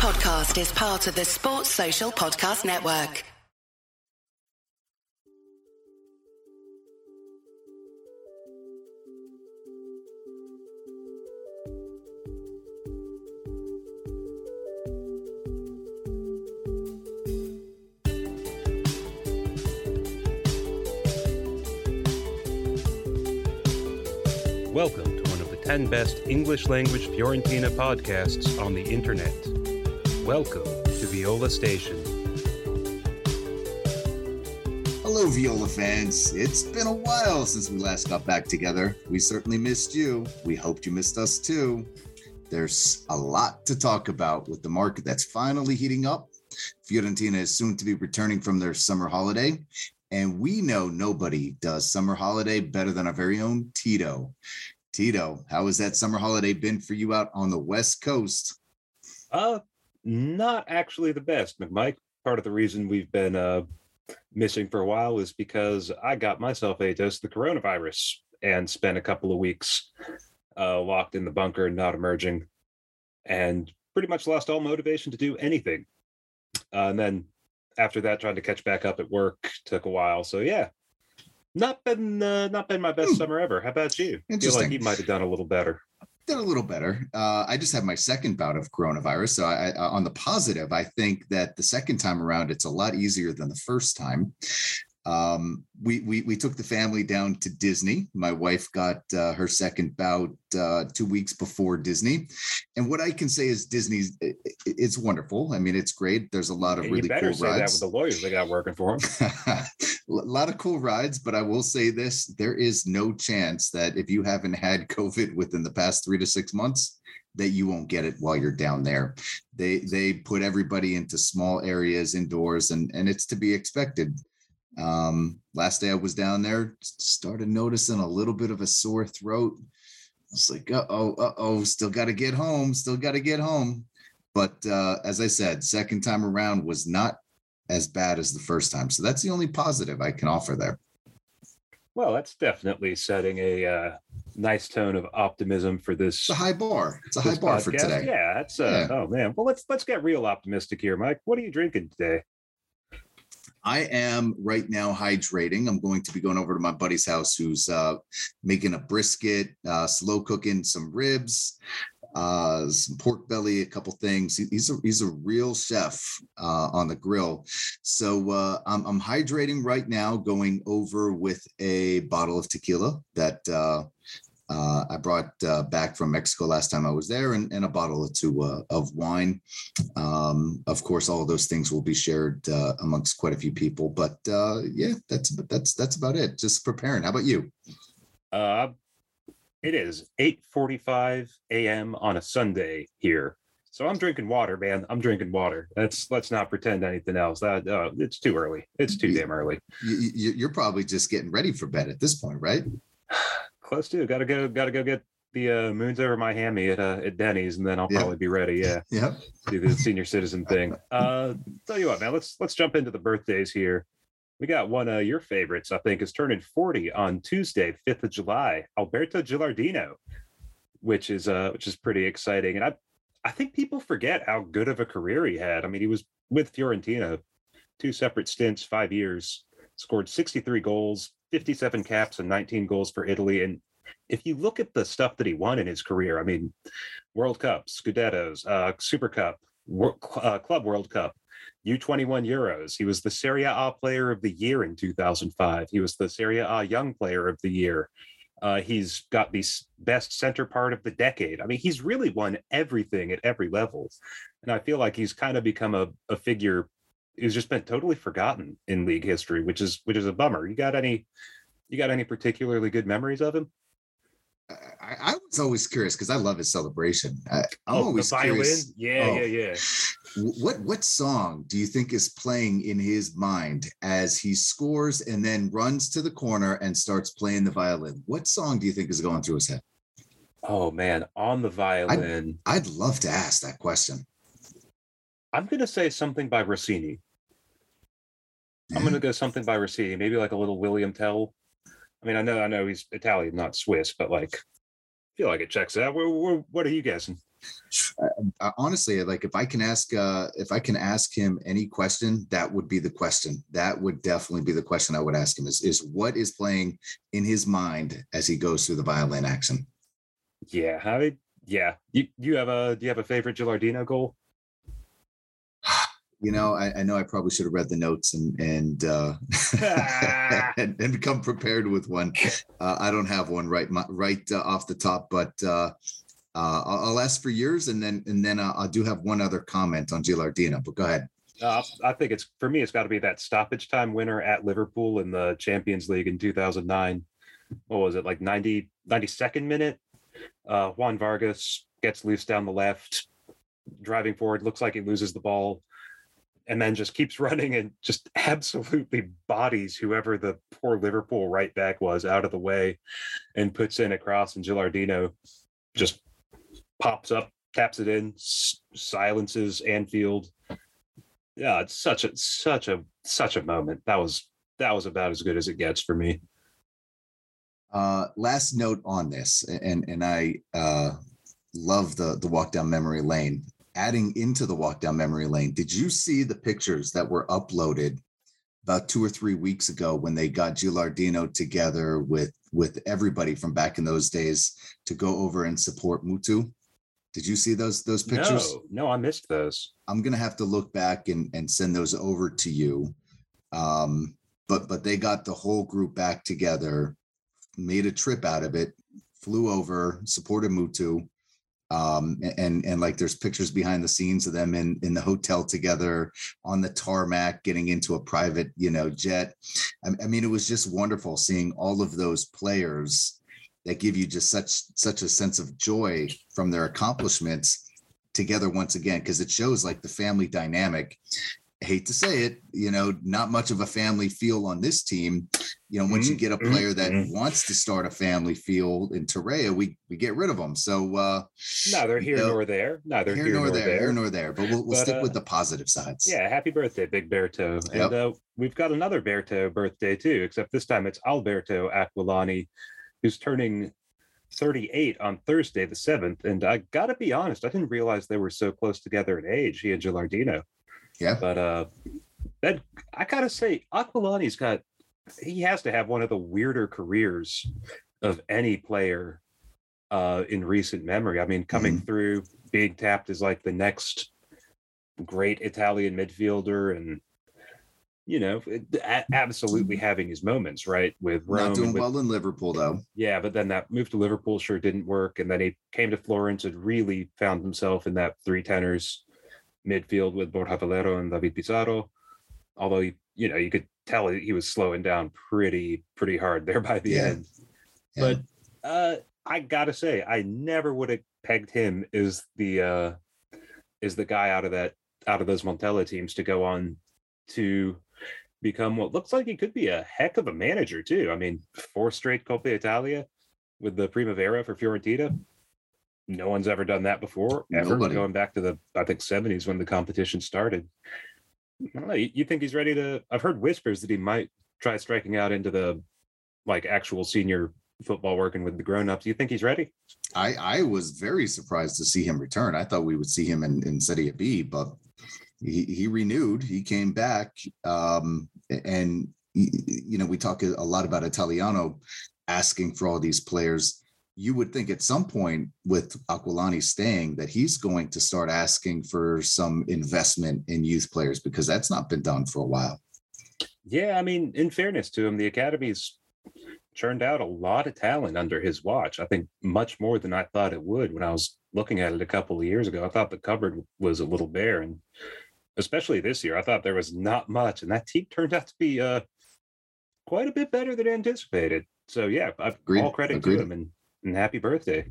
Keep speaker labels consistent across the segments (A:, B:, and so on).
A: podcast is part of the Sports Social Podcast Network.
B: Welcome to one of the 10 best English language Fiorentina podcasts on the internet. Welcome to Viola Station.
C: Hello, Viola fans. It's been a while since we last got back together. We certainly missed you. We hoped you missed us too. There's a lot to talk about with the market that's finally heating up. Fiorentina is soon to be returning from their summer holiday, and we know nobody does summer holiday better than our very own Tito. Tito, how has that summer holiday been for you out on the West Coast?
B: Uh, not actually the best, McMike. Part of the reason we've been uh, missing for a while is because I got myself a dose of the coronavirus and spent a couple of weeks uh, locked in the bunker not emerging, and pretty much lost all motivation to do anything. Uh, and then after that, trying to catch back up at work took a while. So yeah, not been uh, not been my best
C: Hmm.
B: summer ever. How about you? Feel like you might have done a little better.
C: Did a little better. Uh, I just had my second bout of coronavirus. So I, I, on the positive, I think that the second time around, it's a lot easier than the first time. Um, we, we we took the family down to Disney. My wife got uh, her second bout uh, two weeks before Disney, and what I can say is Disney's it's wonderful. I mean, it's great. There's a lot of
B: And
C: really
B: you better
C: cool
B: say that with the lawyers they got working for them.
C: a lot of cool rides, but I will say this: there is no chance that if you haven't had COVID within the past three to six months, that you won't get it while you're down there. They they put everybody into small areas indoors, and and it's to be expected. Um, last day I was down there, started noticing a little bit of a sore throat. I was like, uh oh, uh oh, still got to get home, still got to get home. But uh, as I said, second time around was not as bad as the first time. So that's the only positive I can offer there.
B: Well, that's definitely setting a uh, nice tone of optimism for this.
C: It's a high bar. It's a high bar for today.
B: Yeah, that's uh, oh man. Well, let's let's get real optimistic here, Mike. What are you drinking today?
C: I am right now hydrating. I'm going to be going over to my buddy's house who's uh, making a brisket, uh, slow cooking some ribs, uh, some pork belly, a couple things. He- He's a he's a real chef uh, on the grill. So uh, I'm, I'm hydrating right now, going over with a bottle of tequila that uh, I brought uh, back from Mexico last time I was there, and, and a bottle or two uh, of wine. Um, of course, all of those things will be shared uh, amongst quite a few people. But uh, yeah, that's that's that's about it. Just preparing. How about you?
B: Uh, it is 8:45 a.m. on a Sunday here. So I'm drinking water, man. I'm drinking water. Let's let's not pretend anything else. That uh, it's too early. It's too damn early.
C: You, you, you're probably just getting ready for bed at this point, right?
B: Close to. Gotta go. Gotta go get the uh, moons over my hammy at uh, at Denny's, and then I'll
C: Yeah.
B: probably be ready. Yeah.
C: Yep.
B: do the senior citizen thing. Uh, tell you what, man, let's let's jump into the birthdays here. We got one of your favorites, I think, is turning 40 on Tuesday, 5th of July. Alberto Gilardino, which is uh which is pretty exciting. And I I think people forget how good of a career he had. I mean, he was with Fiorentina, two separate stints, five years, scored 63 goals, 57 caps, and 19 goals for Italy. And if you look at the stuff that he won in his career, I mean, World Cup, Scudettos, uh, Super Cup, uh, Club World Cup, U21 Euros. He was the Serie A Player of the Year in 2005. He was the Serie A Young Player of the Year. Uh, he's got the best center part of the decade. I mean, he's really won everything at every level. And I feel like he's kind of become a, a figure who's just been totally forgotten in league history, which is which is a bummer. You got any you got any particularly good memories of him?
C: I, I was always curious because I love his celebration. I, I'm
B: oh,
C: always
B: the violin.
C: curious.
B: Yeah,
C: Oh.
B: yeah, yeah.
C: What what song do you think is playing in his mind as he scores and then runs to the corner and starts playing the violin? What song do you think is going through his head?
B: Oh man, on the violin.
C: I'd love to ask that question.
B: I'm gonna say something by Rossini. I'm gonna go something by Rossini, maybe like a little William Tell. I mean, I know, I know he's Italian, not Swiss, but like, I feel like it checks out. Where, where, what are you guessing?
C: Honestly, like if I can ask, uh, if I can ask him any question, that would be the question. That would definitely be the question I would ask him: is is what is playing in his mind as he goes through the violin action?
B: Yeah, I yeah. You you have a do you have a favorite Gilardino goal?
C: You know, I, I know I probably should have read the notes and and uh, and, and come prepared with one. Uh, I don't have one right right uh, off the top, but uh, uh, I'll, I'll, ask for yours, and then and then uh, I do have one other comment on Gilardino. But go ahead.
B: Uh, I think it's for me. It's got to be that stoppage time winner at Liverpool in the Champions League in 2009. What was it like 90 92nd minute? Uh, Juan Vargas gets loose down the left, driving forward. Looks like he loses the ball, and then just keeps running and just absolutely bodies whoever the poor Liverpool right back was out of the way, and puts in a cross. And Gilardino just pops up, taps it in, s- silences Anfield. Yeah, it's such a such a such a moment. That was that was about as good as it gets for me.
C: Uh, last note on this, and and I uh, love the the walk down memory lane. Adding into the walk down memory lane, did you see the pictures that were uploaded about two or three weeks ago when they got Gilardino together with with everybody from back in those days to go over and support Mutu? Did you see those those pictures?
B: No, no, I missed those.
C: I'm gonna have to look back and and send those over to you. Um, but but they got the whole group back together, made a trip out of it, flew over, supported Mutu. Um, and and like there's pictures behind the scenes of them in in the hotel together on the tarmac, getting into a private you know jet. I, I mean, it was just wonderful seeing all of those players that give you just such such a sense of joy from their accomplishments together once again because it shows like the family dynamic hate to say it you know not much of a family feel on this team you know once mm-hmm. you get a mm-hmm, player that mm-hmm. wants to start a family feel in Torreira we we get rid of them so uh
B: neither here you know, nor there neither
C: here, here nor, nor, there, there here nor there but we'll, we'll but, stick uh, with the positive sides
B: yeah happy birthday big Berto yep. and uh, we've got another Berto birthday too except this time it's Alberto Aquilani who's turning 38 on Thursday, the 7th. And I got to be honest, I didn't realize they were so close together in age, he and Gilardino.
C: Yeah.
B: But uh, that I got to say, Aquilani's got, he has to have one of the weirder careers of any player uh, in recent memory. I mean, coming mm-hmm. through, being tapped as like the next great Italian midfielder and you know, absolutely having his moments, right? With Rome
C: not doing
B: with,
C: well in Liverpool, though.
B: Yeah, but then that move to Liverpool sure didn't work, and then he came to Florence and really found himself in that three tenors midfield with Borja Valero and David Pizarro. Although he, you know, you could tell he was slowing down pretty, pretty hard there by the yeah. end. Yeah. But uh, I gotta say, I never would have pegged him as the uh, is the guy out of that out of those Montella teams to go on to become what looks like he could be a heck of a manager too. I mean, four straight Coppa Italia with the Primavera for Fiorentina. No one's ever done that before, ever Nobody. going back to the I think 70s when the competition started. I don't know. You, you think he's ready to? I've heard whispers that he might try striking out into the like actual senior football working with the grown-ups. You think he's ready?
C: I I was very surprised to see him return. I thought we would see him in, in Serie B, but he, he renewed, he came back. Um, and, you know, we talk a lot about Italiano asking for all these players. You would think at some point with Aquilani staying that he's going to start asking for some investment in youth players because that's not been done for a while.
B: Yeah, I mean, in fairness to him, the academy's churned out a lot of talent under his watch. I think much more than I thought it would when I was looking at it a couple of years ago. I thought the cupboard was a little bare, and especially this year. I thought there was not much, and that team turned out to be uh, quite a bit better than anticipated. So yeah, I've Agreed. all credit Agreed. to him and, and happy birthday.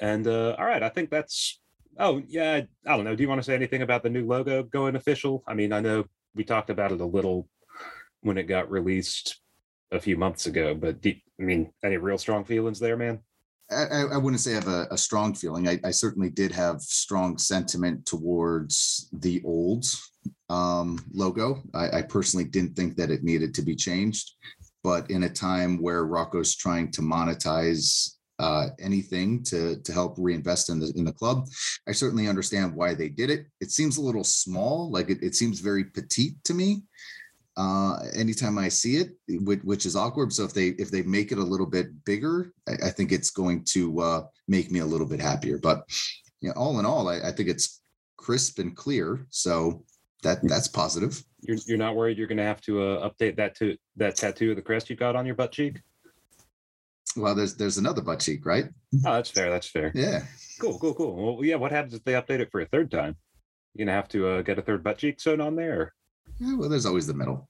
B: And uh, all right, I think that's. Oh yeah, I don't know. Do you want to say anything about the new logo going official? I mean, I know we talked about it a little when it got released a few months ago, but do, I mean, any real strong feelings there, man?
C: I, I, wouldn't say I have a, a strong feeling. I, I, certainly did have strong sentiment towards the old um, logo. I, I, personally didn't think that it needed to be changed, but in a time where Rocco's trying to monetize uh, anything to to help reinvest in the in the club. I certainly understand why they did it. It seems a little small, like it, it seems very petite to me. Uh, anytime I see it, which, which is awkward. So if they if they make it a little bit bigger, I, I think it's going to uh, make me a little bit happier. But you know, all in all, I, I think it's crisp and clear. So that that's positive.
B: You're you're not worried you're going to have to uh, update that to that tattoo of the crest you got on your butt cheek?
C: Well, there's there's another butt cheek, right?
B: Oh, that's fair. That's fair.
C: Yeah.
B: Cool, cool, cool. Well, yeah. What happens if they update it for a third time? You're gonna have to uh, get a third butt cheek sewn on there.
C: Yeah well, there's always the middle.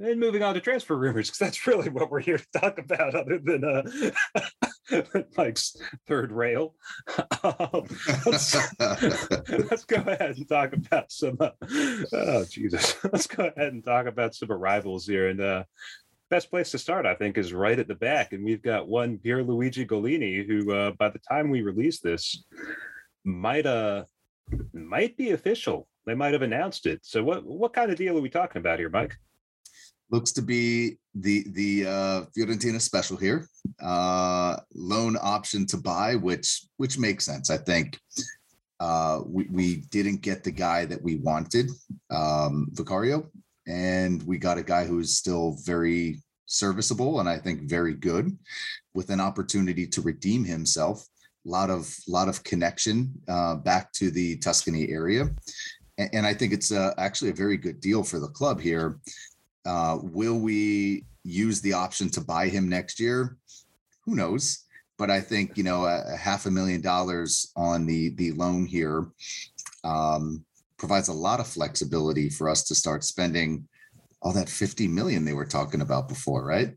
B: And moving on to transfer rumors, because that's really what we're here to talk about, other than uh, Mike's third rail. Um, let's, let's go ahead and talk about some. Uh, oh Jesus! Let's go ahead and talk about some arrivals here. And uh, best place to start, I think, is right at the back. And we've got one Pierluigi Gollini, who, uh, by the time we release this, might uh might be official. They might have announced it. So, what what kind of deal are we talking about here, Mike?
C: looks to be the the uh, Fiorentina special here. Uh, loan option to buy, which which makes sense. I think uh, we we didn't get the guy that we wanted, um, Vicario, and we got a guy who's still very serviceable and I think very good, with an opportunity to redeem himself. A lot of lot of connection uh, back to the Tuscany area. And, and I think it's uh, actually a very good deal for the club here uh, will we use the option to buy him next year? Who knows? But I think you know a, a half a million dollars on the the loan here um, provides a lot of flexibility for us to start spending all that 50 million they were talking about before, right?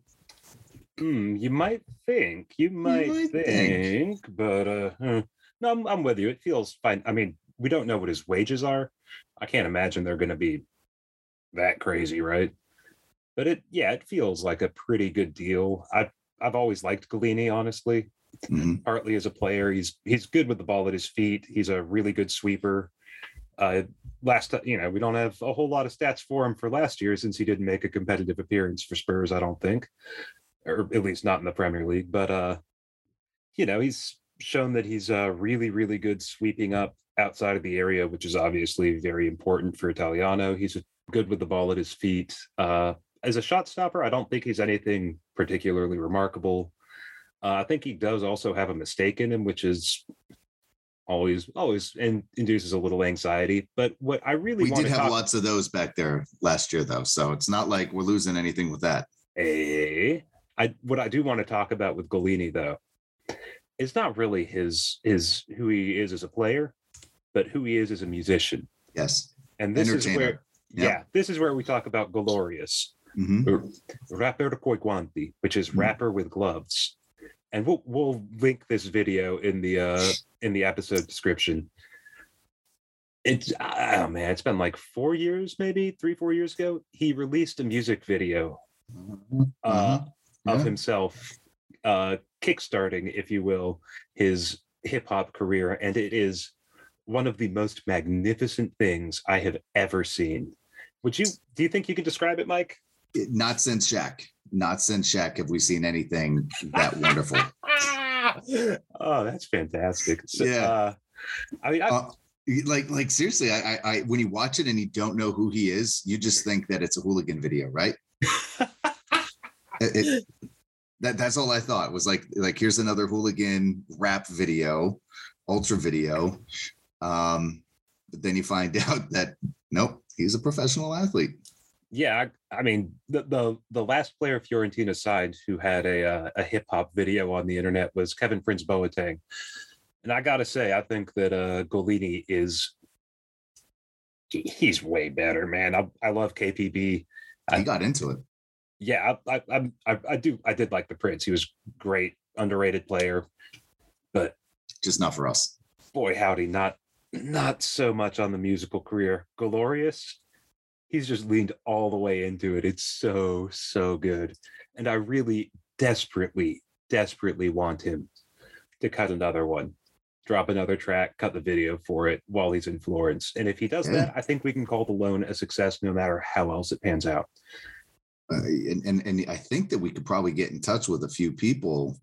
B: Hmm, you might think, you might, you might think, think, but uh, no, I'm, I'm with you. It feels fine. I mean, we don't know what his wages are. I can't imagine they're going to be that crazy, right? but it yeah it feels like a pretty good deal i've i've always liked Gollini, honestly mm-hmm. partly as a player he's he's good with the ball at his feet he's a really good sweeper uh last you know we don't have a whole lot of stats for him for last year since he didn't make a competitive appearance for spurs i don't think. Or at least not in the premier league but uh you know he's shown that he's uh really really good sweeping up outside of the area which is obviously very important for italiano. He's good with the ball at his feet. Uh as a shot stopper, I don't think he's anything particularly remarkable. Uh, I think he does also have a mistake in him, which is always always in, induces a little anxiety. But what I really
C: we did have
B: talk-
C: lots of those back there last year, though, so it's not like we're losing anything with that.
B: Hey, eh, I what I do want to talk about with Gollini though, it's not really his his who he is as a player, but who he is as a musician.
C: Yes,
B: and this is where. Yep. Yeah, this is where we talk about Glorious mm-hmm. rapper coi guanti, which is mm-hmm. rapper with gloves. And we'll we'll link this video in the uh in the episode description. It's oh man, it's been like four years, maybe three, four years ago. He released a music video mm-hmm. uh, mm-hmm. yeah. of himself uh kickstarting, if you will, his hip hop career, and it is one of the most magnificent things I have ever seen. Would you do you think you can describe it, Mike?
C: Not since Shaq. Not since Shaq have we seen anything that wonderful.
B: oh, that's fantastic.
C: So, yeah. Uh, I mean, uh, like, like seriously, I, I, when you watch it and you don't know who he is, you just think that it's a hooligan video, right? it, it, that that's all I thought was like, like here's another hooligan rap video, ultra video. Um, but then you find out that nope, he's a professional athlete
B: yeah, I, mean the, the the last player Fiorentina signed who had a uh, a hip hop video on the internet was Kevin Prince Boateng, and I gotta say I think that uh, Gollini is he's way better, man. I I love KPB.
C: He I, got into it.
B: Yeah, I, I I I do I did like the Prince. He was great, underrated player, but
C: just not for us.
B: Boy, howdy, not not so much on the musical career. Glorious he's just leaned all the way into it. It's so, so good. And I really desperately, desperately want him to cut another one, drop another track, cut the video for it while he's in Florence. And if he does yeah. that, I think we can call the loan a success no matter how else it pans out.
C: uh, and, and and I think that we could probably get in touch with a few people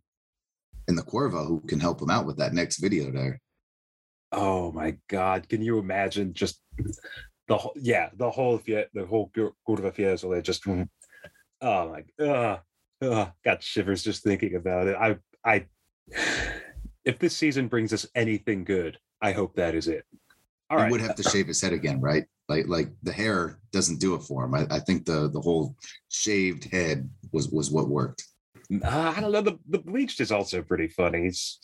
C: in the Curva who can help him out with that next video there.
B: Oh my God! Can you imagine just the whole? Yeah, the whole the whole Curva Fiesole just. Oh my! Uh, uh, got shivers just thinking about it. I I. If this season brings us anything good, I hope that is it.
C: All he right. would have to shave his head again, right? Like like the hair doesn't do it for him. I, I think the the whole shaved head was was what worked.
B: Uh, I don't know. The the bleached is also pretty funny. He's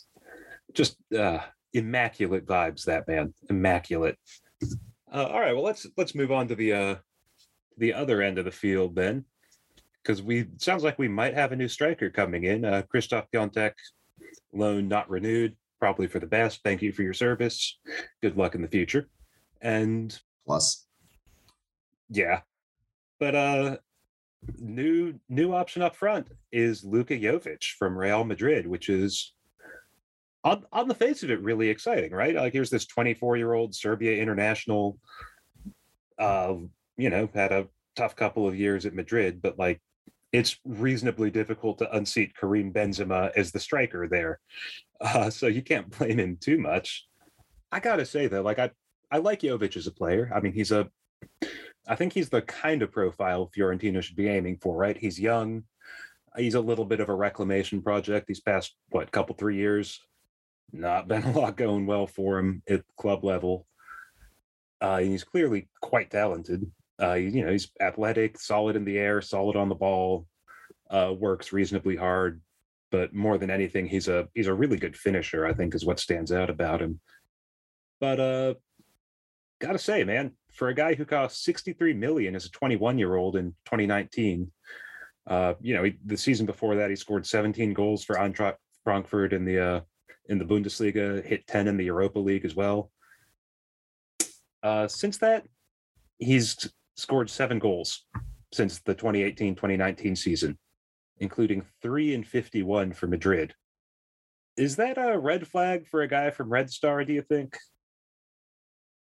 B: just uh, immaculate vibes. That man, immaculate. Uh, all right, well let's let's move on to the uh, the other end of the field then, because we sounds like we might have a new striker coming in. Uh, Krzysztof Piątek, loan not renewed, probably for the best. Thank you for your service. Good luck in the future. And
C: plus,
B: yeah, but uh, new new option up front is Luka Jovic from Real Madrid, which is on on the face of it really exciting, right? Like here's this 24 year old Serbia international, uh, you know, had a tough couple of years at Madrid, but like it's reasonably difficult to unseat Karim Benzema as the striker there, uh, so you can't blame him too much. I gotta say though, like I I like Jovic as a player. I mean, he's a I think he's the kind of profile Fiorentina should be aiming for, right? He's young. He's a little bit of a reclamation project these past, what, couple, three years. Not been a lot going well for him at club level. Uh, and he's clearly quite talented. Uh, you know, he's athletic, solid in the air, solid on the ball, uh, works reasonably hard. But more than anything, he's a he's a really good finisher. I think is what stands out about him. But uh, gotta say, man, for a guy who cost 63 million as a 21 year old in 2019, uh, you know, he, the season before that, he scored 17 goals for Eintracht Frankfurt in the uh, in the Bundesliga, hit 10 in the Europa League as well. Uh, since that, he's scored seven goals since the 2018-2019 season, including three and 51 for Madrid. Is that a red flag for a guy from Red Star? Do you think?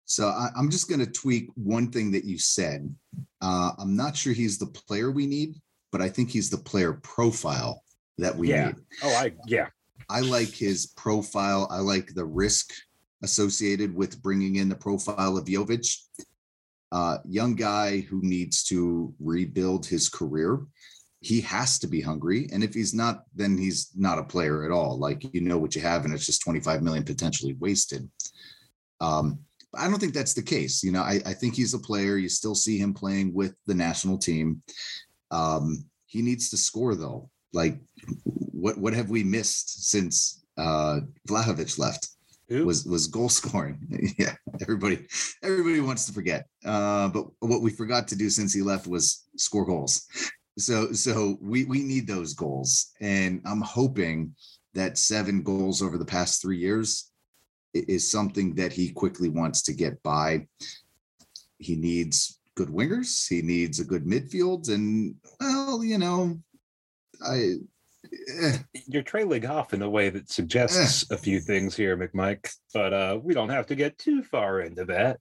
C: So I, am just going to tweak one thing that you said. Uh, I'm not sure he's the player we need, but I think he's the player profile that we
B: yeah.
C: need.
B: Oh, I yeah.
C: I like his profile. I like the risk associated with bringing in the profile of Jovic. Uh, young guy who needs to rebuild his career. He has to be hungry, and if he's not, then he's not a player at all. Like you know what you have, and it's just 25 million potentially wasted. Um, I don't think that's the case. You know, I, I think he's a player. You still see him playing with the national team. Um, he needs to score though. Like, what what have we missed since uh, Vlahovic left? Who? Was was goal scoring? yeah, everybody everybody wants to forget. Uh, but what we forgot to do since he left was score goals. So so we we need those goals, and I'm hoping that seven goals over the past three years is something that he quickly wants to get by. He needs good wingers. He needs a good midfield, and well, you know, I.
B: Eh. You're trailing off in a way that suggests eh. a few things here, McMike, but uh, we don't have to get too far into that.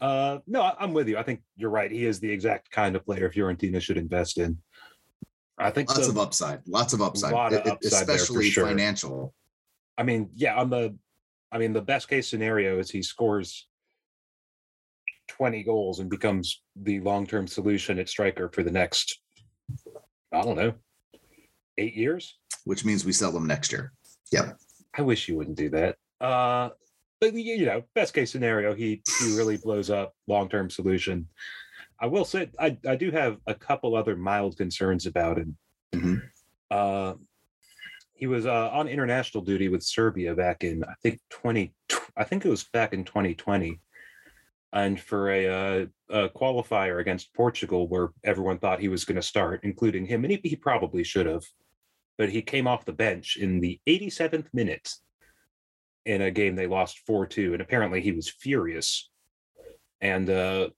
B: Uh, no, I'm with you. I think you're right. He is the exact kind of player Fiorentina should invest in. I think
C: lots of upside, lots of upside, lot of upside especially sure. financial.
B: I mean, yeah, on the I mean, the best case scenario is he scores 20 goals and becomes the long term solution at striker for the next, I don't know, eight years.
C: Which means we sell them next year. Yep.
B: I wish you wouldn't do that. Uh, but you know, best case scenario, he he really blows up. Long term solution. I will say, I I do have a couple other mild concerns about him. Mm-hmm. Uh, he was uh, on international duty with Serbia back in I think 20 I think it was back in 2020 and for a, uh, a qualifier against Portugal where everyone thought he was going to start including him and he, he probably should have but he came off the bench in the 87th minute in a game they lost 4-2 and apparently he was furious and uh,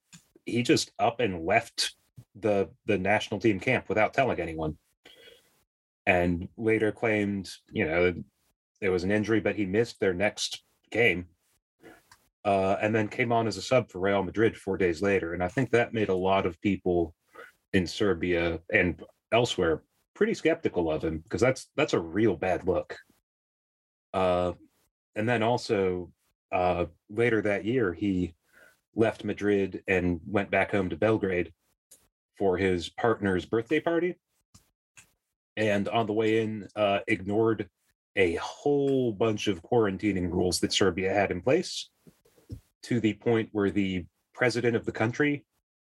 B: he just up and left the the national team camp without telling anyone and later claimed, you know, there was an injury, but he missed their next game. Uh, and then came on as a sub for Real Madrid four days later. And I think that made a lot of people in Serbia and elsewhere pretty skeptical of him because that's that's a real bad look. Uh, and then also uh, later that year, he left Madrid and went back home to Belgrade for his partner's birthday party. And on the way in, uh, ignored a whole bunch of quarantining rules that Serbia had in place to the point where the president of the country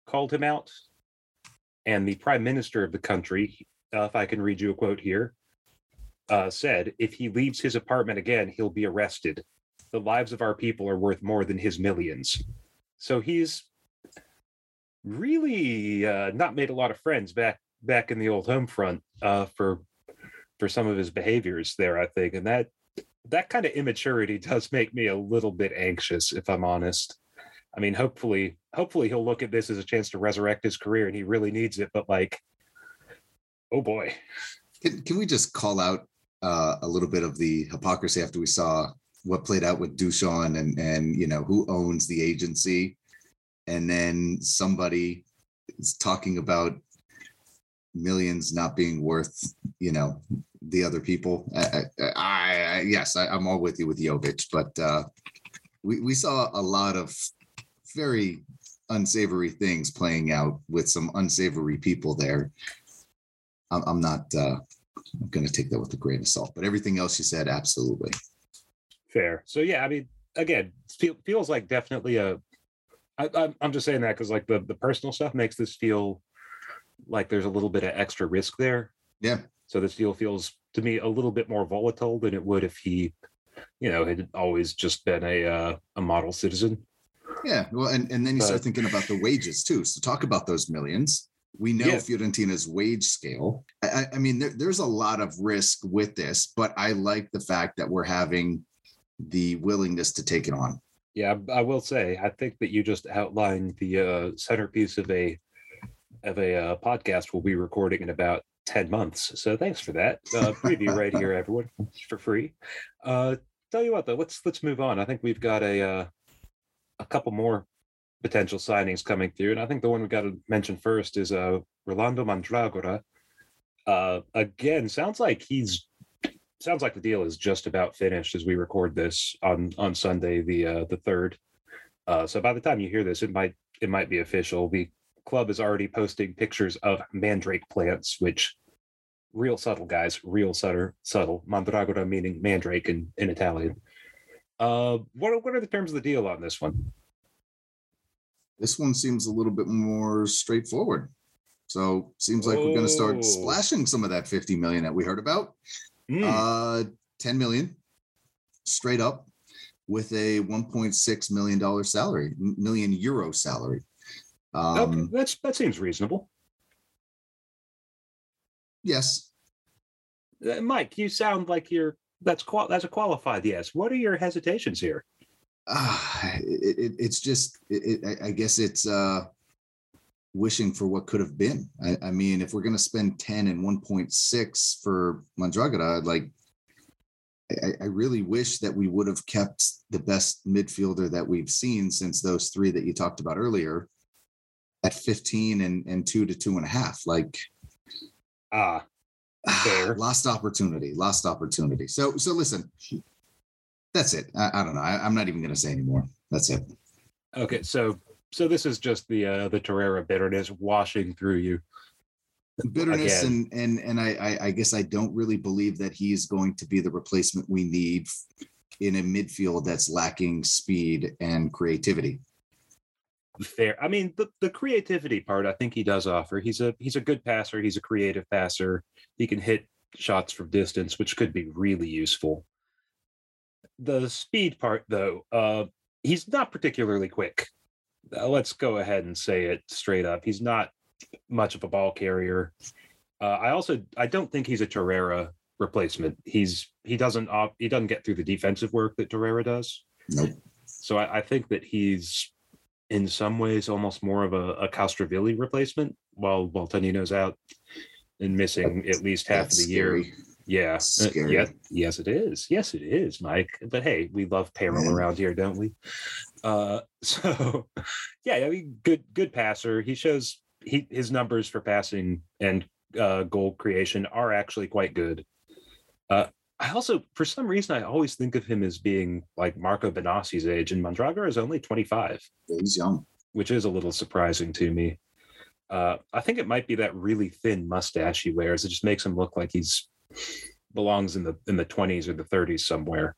B: called him out. And the prime minister of the country, uh, if I can read you a quote here, uh, said, if he leaves his apartment again, he'll be arrested. The lives of our people are worth more than his millions. So he's really uh, not made a lot of friends back back in the old home front uh, for for some of his behaviors there. I think, and that that kind of immaturity does make me a little bit anxious, if I'm honest. I mean, hopefully, hopefully he'll look at this as a chance to resurrect his career, and he really needs it. But like, oh boy,
C: can, can we just call out uh, a little bit of the hypocrisy after we saw what played out with Dusan and and you know who owns the agency, and then somebody is talking about millions not being worth you know the other people. I, I, I yes, I, am all with you with Jovic, but uh, we we saw a lot of very unsavory things playing out with some unsavory people there. I'm, I'm not. Uh, I'm going to take that with a grain of salt, but everything else you said, absolutely.
B: Fair. So yeah, I mean, again, feel, feels like definitely a. I, I'm I'm just saying that because like the the personal stuff makes this feel like there's a little bit of extra risk there.
C: Yeah.
B: So this deal feels to me a little bit more volatile than it would if he, you know, had always just been a uh, a model citizen.
C: Yeah. Well, and and then you but, start thinking about the wages too. So talk about those millions. We know yeah. Fiorentina's wage scale. I, I mean, there, there's a lot of risk with this, but I like the fact that we're having the willingness to take it on.
B: Yeah, I will say, I think that you just outlined the uh, centerpiece of a of a uh, podcast we'll be recording in about 10 months. So thanks for that. Uh, preview right here, everyone, for free. Uh, tell you what, though, let's let's move on. I think we've got a uh, a couple more potential signings coming through, and I think the one we got to mention first is uh, Rolando Mandragora. Uh, again, sounds like he's sounds like the deal is just about finished as we record this on on Sunday, the uh, the third. Uh, so by the time you hear this, it might it might be official. The club is already posting pictures of mandrake plants, which real subtle guys, real subtle subtle. Mandragora meaning mandrake in, in Italian. Uh, what what are the terms of the deal on this one?
C: This one seems a little bit more straightforward. So seems like oh. we're going to start splashing some of that 50 million that we heard about. Mm. Uh, 10 million straight up with a 1.6 million dollar salary, million euro salary.
B: Um, okay, that's that seems reasonable.
C: Yes,
B: uh, Mike, you sound like you're that's qual that's a qualified yes. What are your hesitations here?
C: Uh, it, it, it's just it, I guess it's uh wishing for what could have been. I, I mean, if we're going to spend 10 and 1.6 for Mandragora, like, I, I, really wish that we would have kept the best midfielder that we've seen since those three that you talked about earlier at 15 and, and two to two and a half. Like,
B: ah,
C: fair. lost opportunity, lost opportunity. So, so listen, that's it. I, I don't know. I, I'm not even going to say anymore. That's it.
B: Okay. So so this is just the uh, the Torreira bitterness washing through you.
C: Bitterness Again. and and and I, I guess I don't really believe that he's going to be the replacement we need in a midfield that's lacking speed and creativity.
B: Fair. I mean, the, the creativity part, I think he does offer. He's a he's a good passer. He's a creative passer. He can hit shots from distance, which could be really useful. The speed part, though, uh, he's not particularly quick. Uh, let's go ahead and say it straight up. He's not much of a ball carrier. Uh, I also I don't think he's a Torreira replacement. He's he doesn't op, he doesn't get through the defensive work that Torreira does.
C: Nope.
B: So I, I think that he's in some ways almost more of a, a Castrovilli replacement while while Tonino's out and missing at least half of the scary. Yeah. Uh, yeah. Yes, it is. Yes, it is, Mike. But hey, we love payroll around here, don't we? Uh, so yeah, I mean, good good passer. He shows he his numbers for passing and uh, goal creation are actually quite good. Uh, I also, for some reason, I always think of him as being like Marco Benassi's age, and Mandragora is only 25.
C: He's young,
B: which is a little surprising to me. Uh, I think it might be that really thin mustache he wears. It just makes him look like he's belongs in the in the 20s or the 30s somewhere.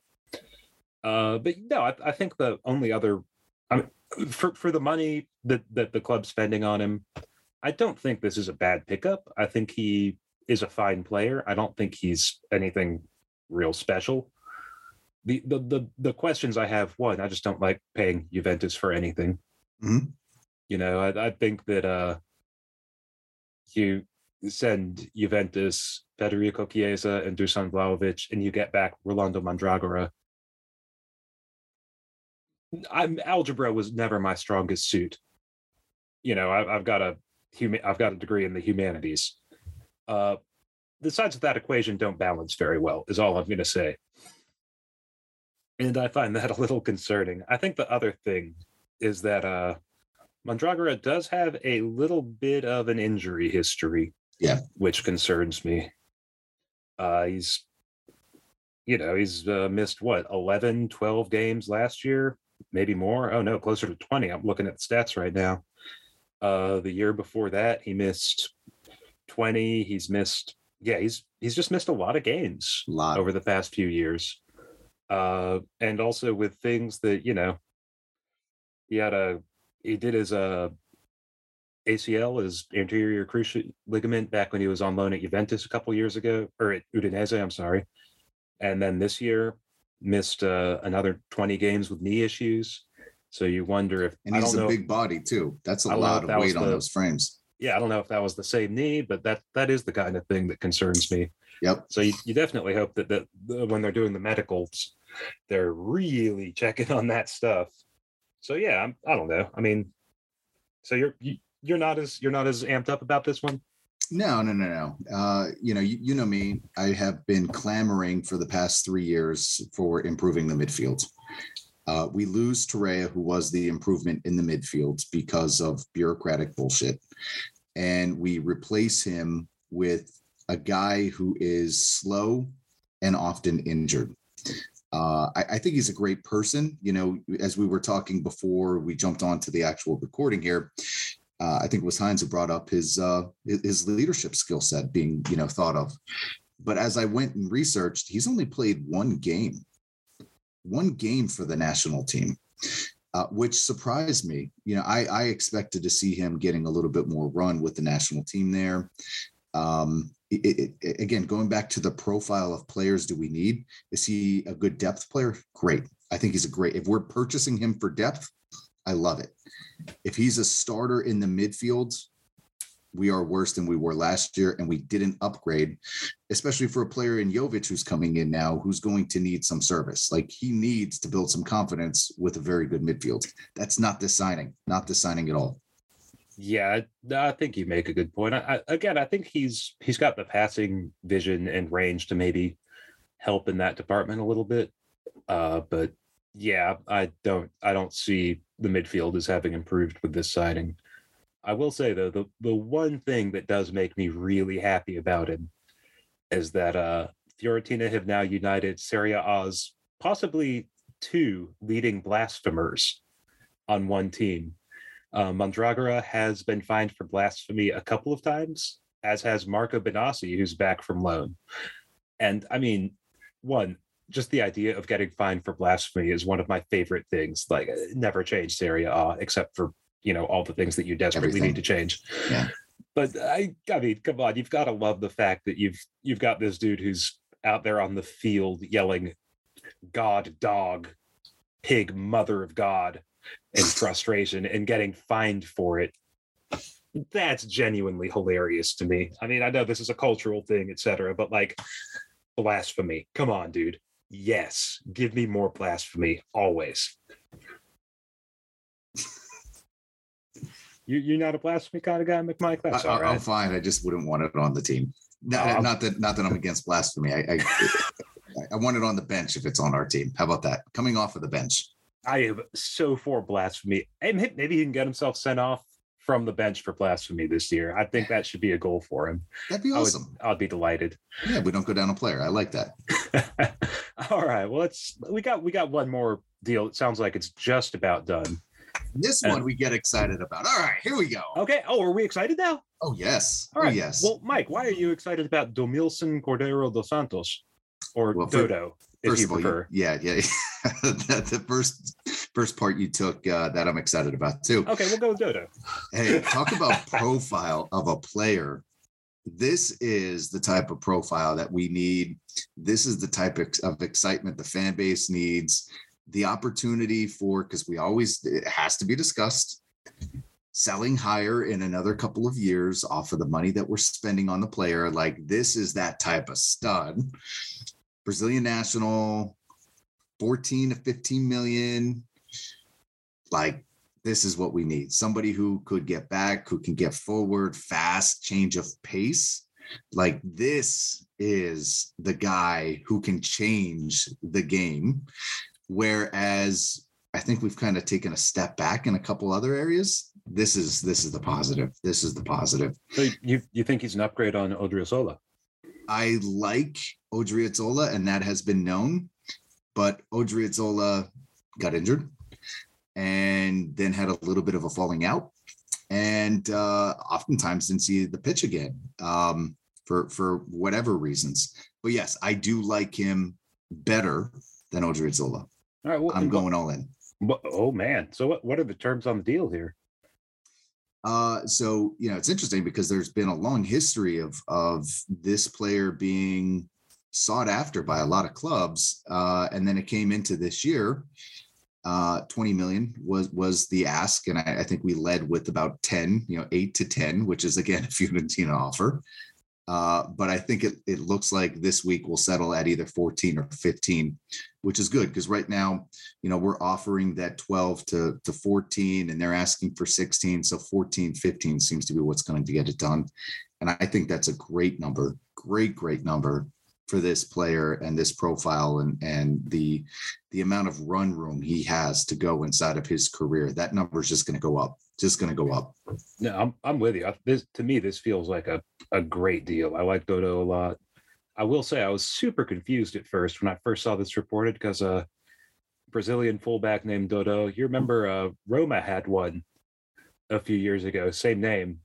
B: Uh, but no, I, I, think the only other, I mean, for for the money that that the club's spending on him, I don't think this is a bad pickup. I think he is a fine player. I don't think he's anything real special. The the the, the questions I have, one, I just don't like paying Juventus for anything.
C: Mm-hmm.
B: You know, I, I think that uh you send Juventus, Federico Chiesa, and Dusan Vlahovic, and you get back Rolando Mandragora. I'm algebra was never my strongest suit. You know, I, have got a I've got a degree in the humanities. Uh, the sides of that equation don't balance very well, is all I'm going to say. And I find that a little concerning. I think the other thing is that uh, Mandragora does have a little bit of an injury history.
C: Yeah.
B: Which concerns me. Uh, he's, you know, he's uh, missed what, 11, 12 games last year, maybe more. Oh, no, closer to 20. I'm looking at the stats right now. Uh, the year before that, he missed 20. He's missed, yeah, he's he's just missed a lot of games
C: lot.
B: over the past few years. Uh, and also with things that, you know, he had a, he did his uh, ACL, his anterior cruciate ligament, back when he was on loan at Juventus a couple years ago, or at Udinese, I'm sorry. And then this year, missed uh, another 20 games with knee issues. So you wonder if
C: and he's a big body too. That's a lot of weight on the, those frames.
B: Yeah, I don't know if that was the same knee, but that that is the kind of thing that concerns me.
C: Yep.
B: So you, you definitely hope that that when they're doing the medicals, they're really checking on that stuff. So yeah, I'm, I don't know. I mean, so you're you, you're not as you're not as amped up about this one.
C: No, no, no, no. Uh, you know, you, you know me. I have been clamoring for the past three years for improving the midfield. Uh, we lose Torreira, who was the improvement in the midfield because of bureaucratic bullshit. And we replace him with a guy who is slow and often injured. Uh, I, I, think he's a great person. You know, as we were talking before we jumped on to the actual recording here, uh, I think it was Heinz who brought up his uh, his leadership skill set being you know thought of. But as I went and researched, he's only played one game one game for the national team, uh, which surprised me. You know, I, I expected to see him getting a little bit more run with the national team there. Um, it, it, again, going back to the profile of players, do we need? Is he a good depth player? Great. I think he's a great. If we're purchasing him for depth, I love it. If he's a starter in the midfield, we are worse than we were last year, and we didn't upgrade, especially for a player in Jovic who's coming in now, who's going to need some service. Like he needs to build some confidence with a very good midfield. That's not the signing, not the signing at all.
B: Yeah, I think you make a good point. I, again, I think he's he's got the passing vision and range to maybe help in that department a little bit. Uh, but yeah, I don't I don't see the midfield is having improved with this signing. I will say though, the the one thing that does make me really happy about him is that uh Fiorentina have now united Serie A's possibly two leading blasphemers on one team. Uh, Mandragora has been fined for blasphemy a couple of times, as has Marco Benassi, who's back from loan. And I mean, one, just the idea of getting fined for blasphemy is one of my favorite things. Like, uh, never change Serie A uh, except for you know all the things that you desperately Everything. need to change.
C: Yeah.
B: But I, I mean, come on, you've got to love the fact that you've you've got this dude who's out there on the field yelling, "God, dog, pig, mother of God," in frustration and getting fined for it. That's genuinely hilarious to me. I mean, I know this is a cultural thing, etc., but like blasphemy. Come on, dude. Yes, give me more blasphemy always. You you're not a blasphemy kind of guy, McMike. That's I, all right.
C: I'm fine. I just wouldn't want it on the team. Not, um, not that not that I'm against blasphemy. I, I I want it on the bench if it's on our team. How about that? Coming off of the bench.
B: I am so for blasphemy. And maybe he can get himself sent off from the bench for blasphemy this year. I think that should be a goal for him.
C: That'd be
B: I would,
C: awesome.
B: I'd be delighted.
C: Yeah, we don't go down a player. I like that.
B: All right. Well, let's we got we got one more deal. It sounds like it's just about done.
C: This
B: And-
C: one we get excited about. All right, here we go.
B: Okay. Oh, are we excited now?
C: Oh yes.
B: All right.
C: Oh yes.
B: Well, Mike, why are you excited about Domilson Cordeiro dos Santos or
C: Well,
B: Dodo, if
C: First of all, you- yeah, yeah. the, the first first part you took uh, that I'm excited about too.
B: Okay, we'll go with Dodo.
C: Hey, talk about profile of a player. This is the type of profile that we need. This is the type of, excitement the fan base needs. The opportunity for because we always it has to be discussed. Selling higher in another couple of years off of the money that we're spending on the player. Like this is that type of stud. Brazilian national, 14 to 15 million. Like this is what we need somebody who could get back who can get forward fast change of pace like this is the guy who can change the game. Whereas i think we've kind of taken a step back in a couple other areas. This is this is the positive. This is the positive.
B: So you you think he's an upgrade on Odriozola?
C: i like odriozola and that has been known but odriozola got injured and then had a little bit of a falling out and uh oftentimes didn't see the pitch again um for for whatever reasons but yes i do like him better than odriozola
B: All right. Well,
C: i'm going all in
B: oh man. So what what are the terms on the deal here?
C: Uh, so you know, it's interesting because there's been a long history of of this player being sought after by a lot of clubs, uh, and then it came into this year. Uh, 20 million was was the ask, and I, I think we led with about 10, you know, eight to 10, which is again a Fiorentina offer. Uh, but I think it it looks like this week we'll settle at either 14 or 15, which is good because right now you know we're offering that 12 to, to 14 and they're asking for 16 so 14 15 seems to be what's going to get it done. And i think that's a great number great great number for this player and this profile and and the the amount of run room he has to go inside of his career that number is just going to go up just going to go up
B: No, I'm I'm with you. This to me, this feels like a a great deal. I like Dodo a lot. I will say I was super confused at first when I first saw this reported because a Brazilian fullback named Dodo. You remember uh, Roma had one a few years ago, same name.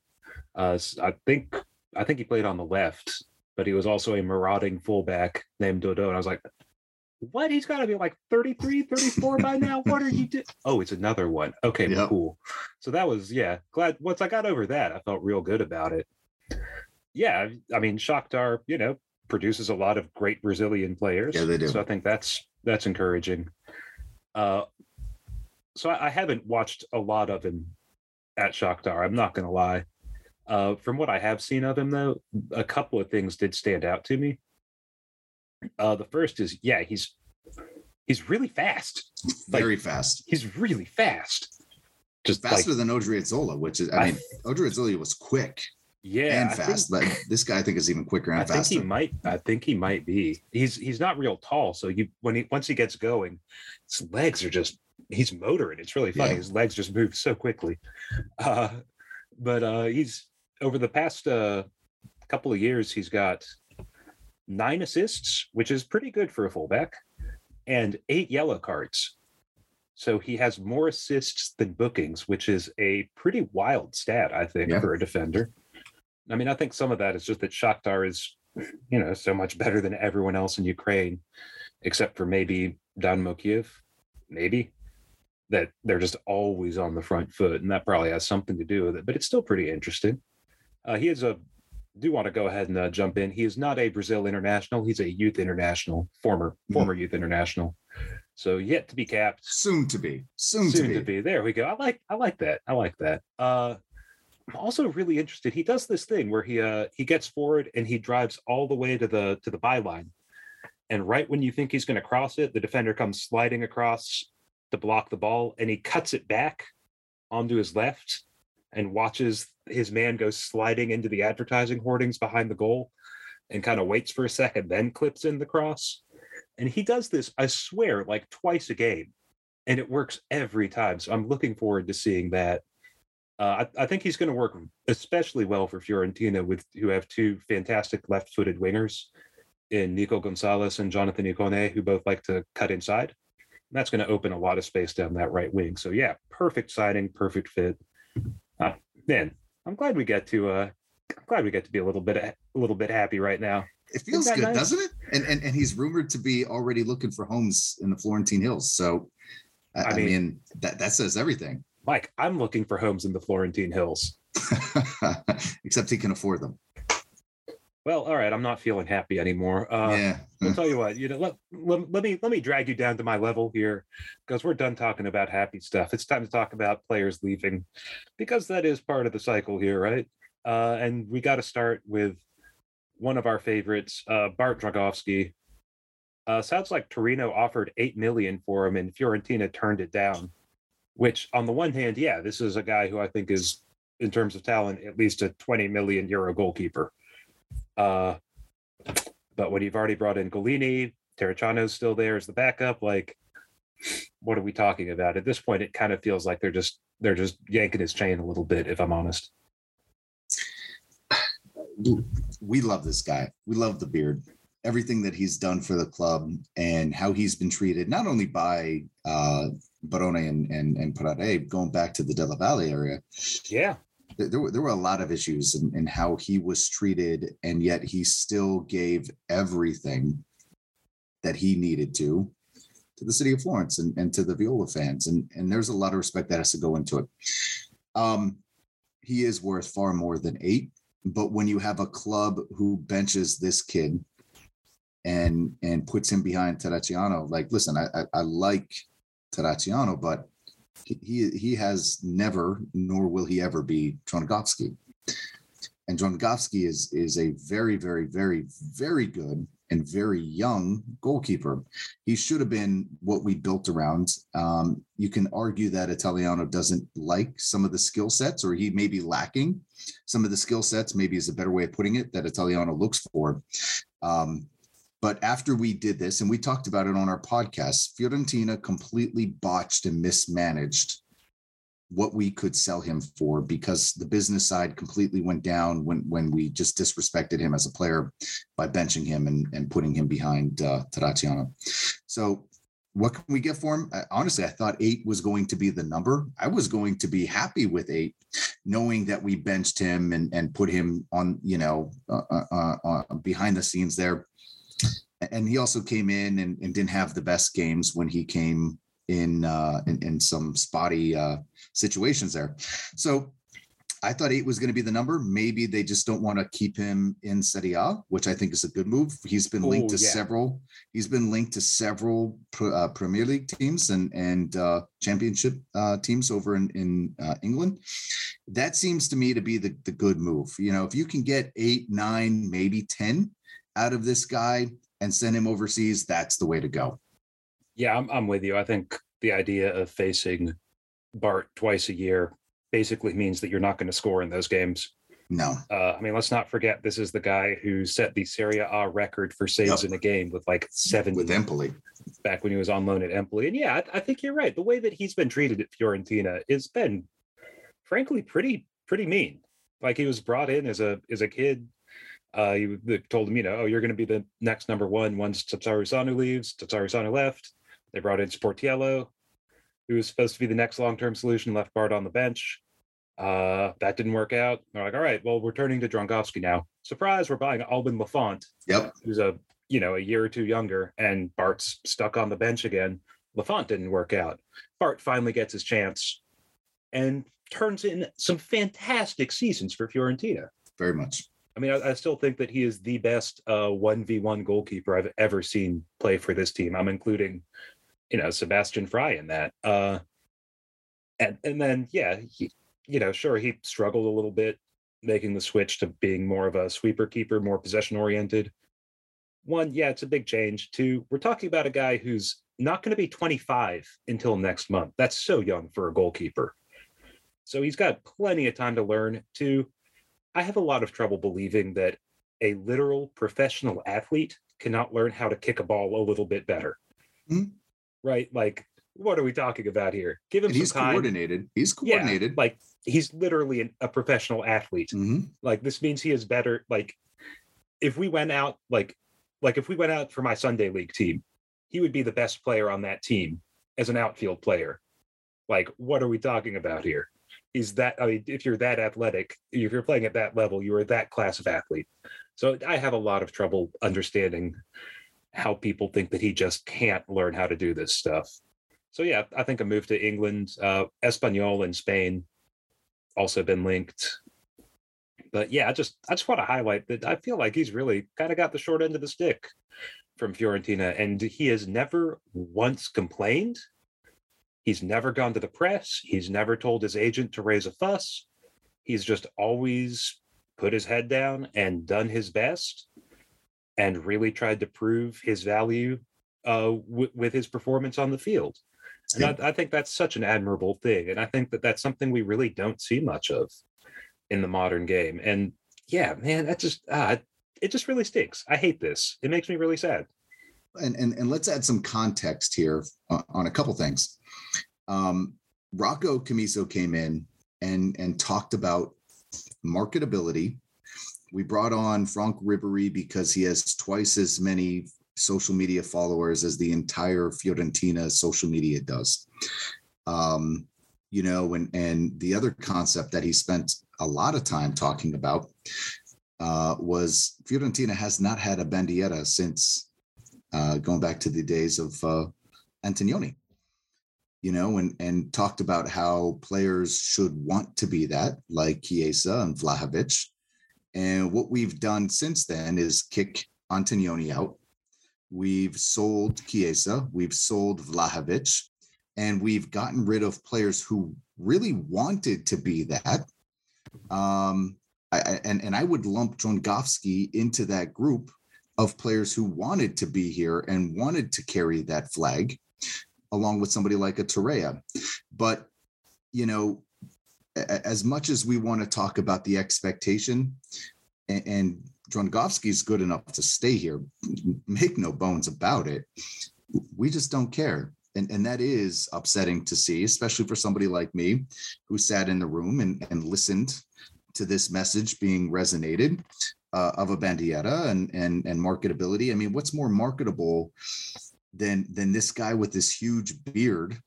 B: Uh, I think I think he played on the left, but he was also a marauding fullback named Dodo, and I was like. What? He's got to be like 33, 34 by now. What are you doing? Oh, it's another one. Okay,
C: Yep.
B: cool. So that was yeah. Glad once I got over that, I felt real good about it. Yeah, I mean Shakhtar, you know, produces a lot of great Brazilian players.
C: Yeah, they do.
B: So I think that's that's encouraging. Uh, so I, I haven't watched a lot of him at Shakhtar. I'm not going to lie. Uh, from what I have seen of him, though, a couple of things did stand out to me. Uh, the first is, yeah, he's he's really fast. Like-
C: very fast
B: He's really fast. Just like,
C: faster than odriozola which is i
B: I-
C: mean odriozola was quick
B: yeah,
C: and
B: I think-
C: fast but this guy i think is even quicker and
B: I think
C: faster
B: he might. I think he might be. He's he's not real tall, so you when he once he gets going, his legs are just he's motoring. It's really funny.
C: Yeah.
B: His legs just move so quickly. Uh, but uh, he's over the past uh, couple of years, he's got nine assists, which is pretty good for a fullback, and eight yellow cards. So he has more assists than bookings, which is a pretty wild stat, I think,
C: Yeah.
B: for a defender. I mean, I think some of that is just that Shakhtar is, you know, so much better than everyone else in Ukraine, except for maybe Dynamo Kiev, maybe. That they're just always on the front foot, and that probably has something to do with it. But it's still pretty interesting. Uh, he is a. Do want to go ahead and uh, jump in? He is not a Brazil international. He's a youth international, former
C: Mhm.
B: former youth international. So yet to be capped
C: soon to be soon,
B: soon
C: to be,
B: There we go. I like I like that. I like that. Uh I'm also really interested. He does this thing where he uh he gets forward and he drives all the way to the to the byline. And right when you think he's going to cross it, the defender comes sliding across to block the ball and he cuts it back onto his left and watches his man go sliding into the advertising hoardings behind the goal and kind of waits for a second, then clips in the cross. And he does this, I swear, like twice a game and it works every time. So I'm looking forward to seeing that Uh, I, I think he's going to work especially well for Fiorentina, with who have two fantastic left-footed wingers in Nico Gonzalez and Jonathan Ikone, who both like to cut inside. And that's going to open a lot of space down that right wing. So yeah, perfect signing, perfect fit. Uh, man, I'm glad we get to. Uh, I'm glad we get to be a little bit a little bit happy right now.
C: It feels good,
B: nice?
C: doesn't it? And, and and he's rumored to be already looking for homes in the Florentine Hills. So, I,
B: I mean-
C: mean, that that says everything.
B: Mike, I'm looking for homes in the Florentine Hills.
C: Except he can afford them.
B: Well, all right, I'm not feeling happy anymore. Uh,
C: yeah.
B: I'll tell you what, you know, let, let, let me let me drag you down to my level here because we're done talking about happy stuff. It's time to talk about players leaving because that is part of the cycle here, right? Uh, and we got to start with one of our favorites, uh, Bart Dragowski. Uh, sounds like Torino offered eight million for him, and Fiorentina turned it down. Which, on the one hand, yeah, this is a guy who I think is, in terms of talent, at least a twenty million euro goalkeeper. Uh, but when you've already brought in Gollini, Terracciano's still there as the backup, like what are we talking about? At this point, it kind of feels like they're just they're just yanking his chain a little bit, if I'm honest.
C: we love this guy. We love the beard. Everything that he's done for the club and how he's been treated, not only by uh, Barone and and and Pradè, going back to the Della Valle area,
B: Yeah.
C: There, were there were a lot of issues in, in how he was treated, and yet he still gave everything that he needed to to the city of Florence and, and to the Viola fans, and and there's a lot of respect that has to go into it. Um, he is worth far more than eight, but when you have a club who benches this kid and and puts him behind Terracciano, like listen, I I, I like Terracciano, but he- he has never nor will he ever be Dragowski. And Dragowski is is a very very very very good and very young goalkeeper. He should have been what we built around. Um, you can argue that Italiano doesn't like some of the skill sets, or he may be lacking some of the skill sets. Maybe is a better way of putting it that Italiano looks for. Um, but after we did this, and we talked about it on our podcast, Fiorentina completely botched and mismanaged what we could sell him for because the business side completely went down when when we just disrespected him as a player by benching him and, and putting him behind uh. So what can we get for him? Uh, honestly, I thought eight was going to be the number. I was going to be happy with eight, knowing that we benched him and, and put him on, you know, uh, uh, uh, uh, behind the scenes there. And he also came in and, and didn't have the best games when he came in uh, in, in some spotty uh, situations there. So I thought eight was going to be the number. Maybe they just don't want to keep him in Serie A, which I think is a good move. He's been linked
B: Oh,
C: to
B: yeah.
C: several. He's been linked to several uh, Premier League teams and and uh, Championship uh, teams over in in uh, England. That seems to me to be the the good move. You know, if you can get eight, nine, maybe ten out of this guy and send him overseas, that's the way to go.
B: Yeah, I'm, I'm with you. I think the idea of facing Bart twice a year basically means that you're not going to score in those games.
C: No,
B: Uh, I mean, let's not forget this is the guy who set the Serie A record for saves
C: Yep.
B: in a game with like seven
C: with Empoli.
B: back when he was on loan at Empoli. And yeah, I, I think you're right. The way that he's been treated at Fiorentina has been, frankly, pretty pretty mean. Like he was brought in as a as a kid. Uh, you they told him, you know, oh, you're going to be the next number one once Tatarusanu leaves. Tatarusanu left. They brought in Sportiello, who was supposed to be the next long term solution. Left Bart on the bench. Uh, that didn't work out. They're like, all right, well, we're turning to Dragowski now. Surprise, we're buying Alban Lafont,
C: Yep.
B: who's a you know a year or two younger, and Bart's stuck on the bench again. Lafont didn't work out. Bart finally gets his chance and turns in some fantastic seasons for Fiorentina.
C: Very much.
B: I mean, I, I still think that he is the best uh, 1v1 goalkeeper I've ever seen play for this team. I'm including, you know, Sebastian Frey in that. Uh, and and then yeah, he, you know, sure he struggled a little bit making the switch to being more of a sweeper keeper, more possession oriented. One, yeah, it's a big change. Two, we're talking about a guy who's not going to be 25 until next month. That's so young for a goalkeeper. So he's got plenty of time to learn. Two, I have a lot of trouble believing that a literal professional athlete cannot learn how to kick a ball a little bit better.
C: Mhm.
B: Right? Like what are we talking about here? Give him
C: And
B: some
C: he's
B: time.
C: coordinated. He's
B: Yeah,
C: coordinated.
B: like he's literally an, a professional athlete.
C: Mhm.
B: Like this means he is better. Like if we went out, like like if we went out for my Sunday league team, he would be the best player on that team as an outfield player. Like what are we talking about here? He's that. I mean, if you're that athletic, if you're playing at that level, you are that class of athlete. So I have a lot of trouble understanding how people think that he just can't learn how to do this stuff. So yeah, I think a move to England, uh, Espanyol in Spain, also been linked. But yeah, I just I just want to highlight that I feel like he's really kind of got the short end of the stick from Fiorentina, and he has never once complained. He's never gone to the press. He's never told his agent to raise a fuss. He's just always put his head down and done his best, and really tried to prove his value uh, w- with his performance on the field. And I, I think that's such an admirable thing. And I think that that's something we really don't see much of in the modern game. And yeah, man, that just, uh, it just really stinks. I hate this. It makes me really sad.
C: And and and let's add some context here on, on a couple things. Um, Rocco Commisso came in and and talked about marketability. We brought on Franck Ribery because he has twice as many social media followers as the entire Fiorentina social media does. Um, you know, and and the other concept that he spent a lot of time talking about uh, was Fiorentina has not had a bandiera since uh, going back to the days of uh, Antognoni, you know, and and talked about how players should want to be that, like Chiesa and Vlahovic. And what we've done since then is kick Antognoni out. We've sold Chiesa, we've sold Vlahovic, and we've gotten rid of players who really wanted to be that. Um, I, and and I would lump Dragowski into that group of players who wanted to be here and wanted to carry that flag, along with somebody like a Torreira. But you know, as much as we want to talk about the expectation, and, and Dragowski's good enough to stay here, make no bones about it. We just don't care. And, and that is upsetting to see, especially for somebody like me who sat in the room and, and listened to this message being resonated uh, of a bandiera and and and marketability. I mean, what's more marketable than than this guy with this huge beard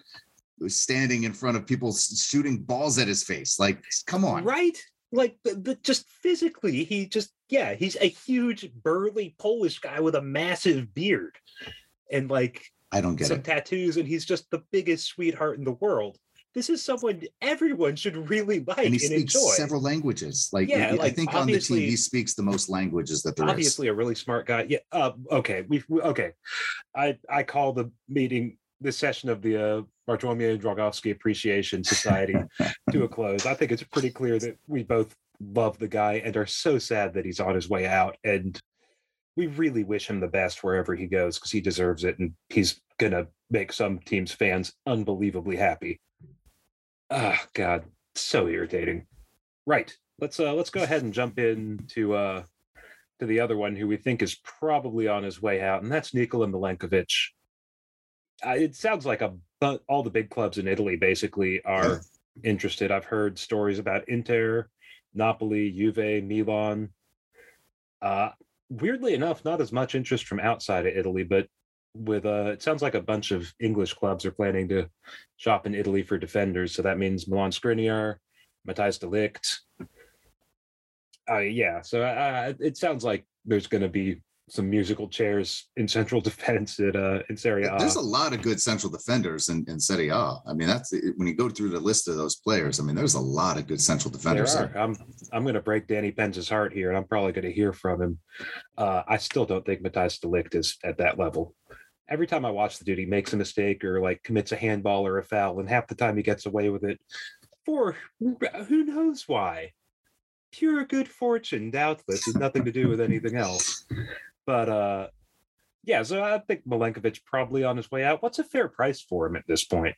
C: who's standing in front of people shooting balls at his face? Like, come on.
B: Right? Like, just physically, he just, yeah, he's a huge, burly Polish guy with a massive beard and like
C: I don't get
B: some
C: it.
B: tattoos, and he's just the biggest sweetheart in the world. This is someone everyone should really like
C: And
B: and,
C: he speaks
B: enjoy.
C: several languages. Like,
B: Yeah,
C: I
B: like,
C: think on the team he speaks the most languages that there is.
B: obviously a really smart guy. Yeah. Uh, okay. We okay. I I call the meeting this session of the uh, Bartolomei Dragowski Appreciation Society to a close. I think it's pretty clear that we both love the guy and are so sad that he's on his way out. And we really wish him the best wherever he goes because he deserves it, and he's gonna make some teams' fans unbelievably happy. Ah, God, so irritating. Right. Let's uh let's go ahead and jump into uh to the other one who we think is probably on his way out, and that's Nikola Milenkovic Uh, it sounds like a but all the big clubs in Italy basically are interested. I've heard stories about Inter, Napoli, Juve, Milan. Uh, weirdly enough, not as much interest from outside of Italy, but with a it sounds like a bunch of English clubs are planning to shop in Italy for defenders. So that means Milan Skriniar, Matthijs de Ligt. Uh, yeah, so uh, it sounds like there's going to be some musical chairs in central defense at uh, in Serie A.
C: There's a lot of good central defenders in, in Serie A. I mean, that's when you go through the list of those players. I mean, there's a lot of good central
B: There
C: defenders.
B: are.
C: there.
B: I'm I'm going to break Danny Penz's heart here, and I'm probably going to hear from him. Uh, I still don't think Matthijs de Ligt is at that level. Every time I watch the dude, he makes a mistake or like commits a handball or a foul, and half the time he gets away with it for who knows why. Pure good fortune, doubtless, has nothing to do with anything else. But uh, yeah, so I think Milenkovic probably on his way out. What's a fair price for him at this point?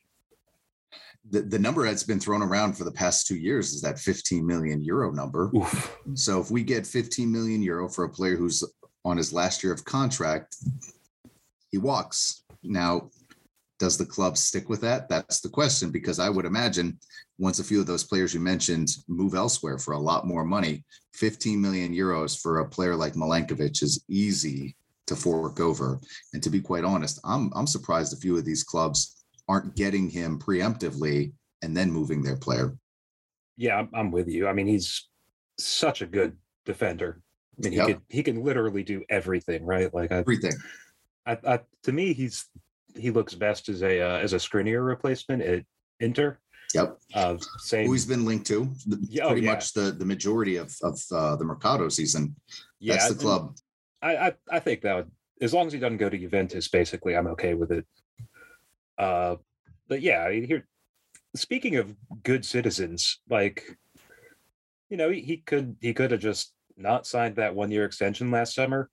C: The, the number that's been thrown around for the past two years is that 15 million euro number.
B: Oof.
C: So if we get 15 million euro for a player who's on his last year of contract, he walks. Now, does the club stick with that? That's the question because I would imagine once a few of those players you mentioned move elsewhere for a lot more money, 15 million euros for a player like Milenkovic is easy to fork over. And to be quite honest, I'm I'm surprised a few of these clubs aren't getting him preemptively and then moving their player.
B: Yeah, I'm, I'm with you. I mean, he's such a good defender. I mean, he
C: Yep.
B: could he can literally do everything, right? Like I,
C: Everything.
B: I, I to me, he's he looks best as a uh, as a Skriniar replacement at Inter.
C: Yep.
B: Uh, same.
C: Who he's been linked to. The-
B: Yeah, oh,
C: pretty
B: yeah.
C: much the, the majority of, of uh, the Mercado season.
B: yeah,
C: That's the club.
B: I, I I think that would, as long as he doesn't go to Juventus, basically, I'm okay with it. Uh, but yeah, I mean, here. Speaking of good citizens, like, you know, he, he could he could have just not signed that one year extension last summer,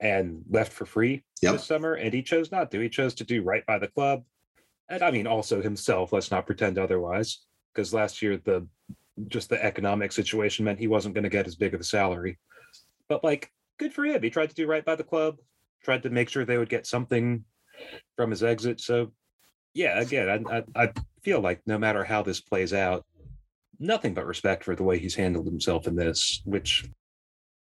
B: and left for free
C: Yep.
B: this summer, and he chose not to. He chose to do right by the club, and I mean also himself. Let's not pretend otherwise, because last year the just the economic situation meant he wasn't going to get as big of a salary. But like, good for him. He tried to do right by the club, tried to make sure they would get something from his exit. So, yeah, again, I, I, I feel like no matter how this plays out, nothing but respect for the way he's handled himself in this, which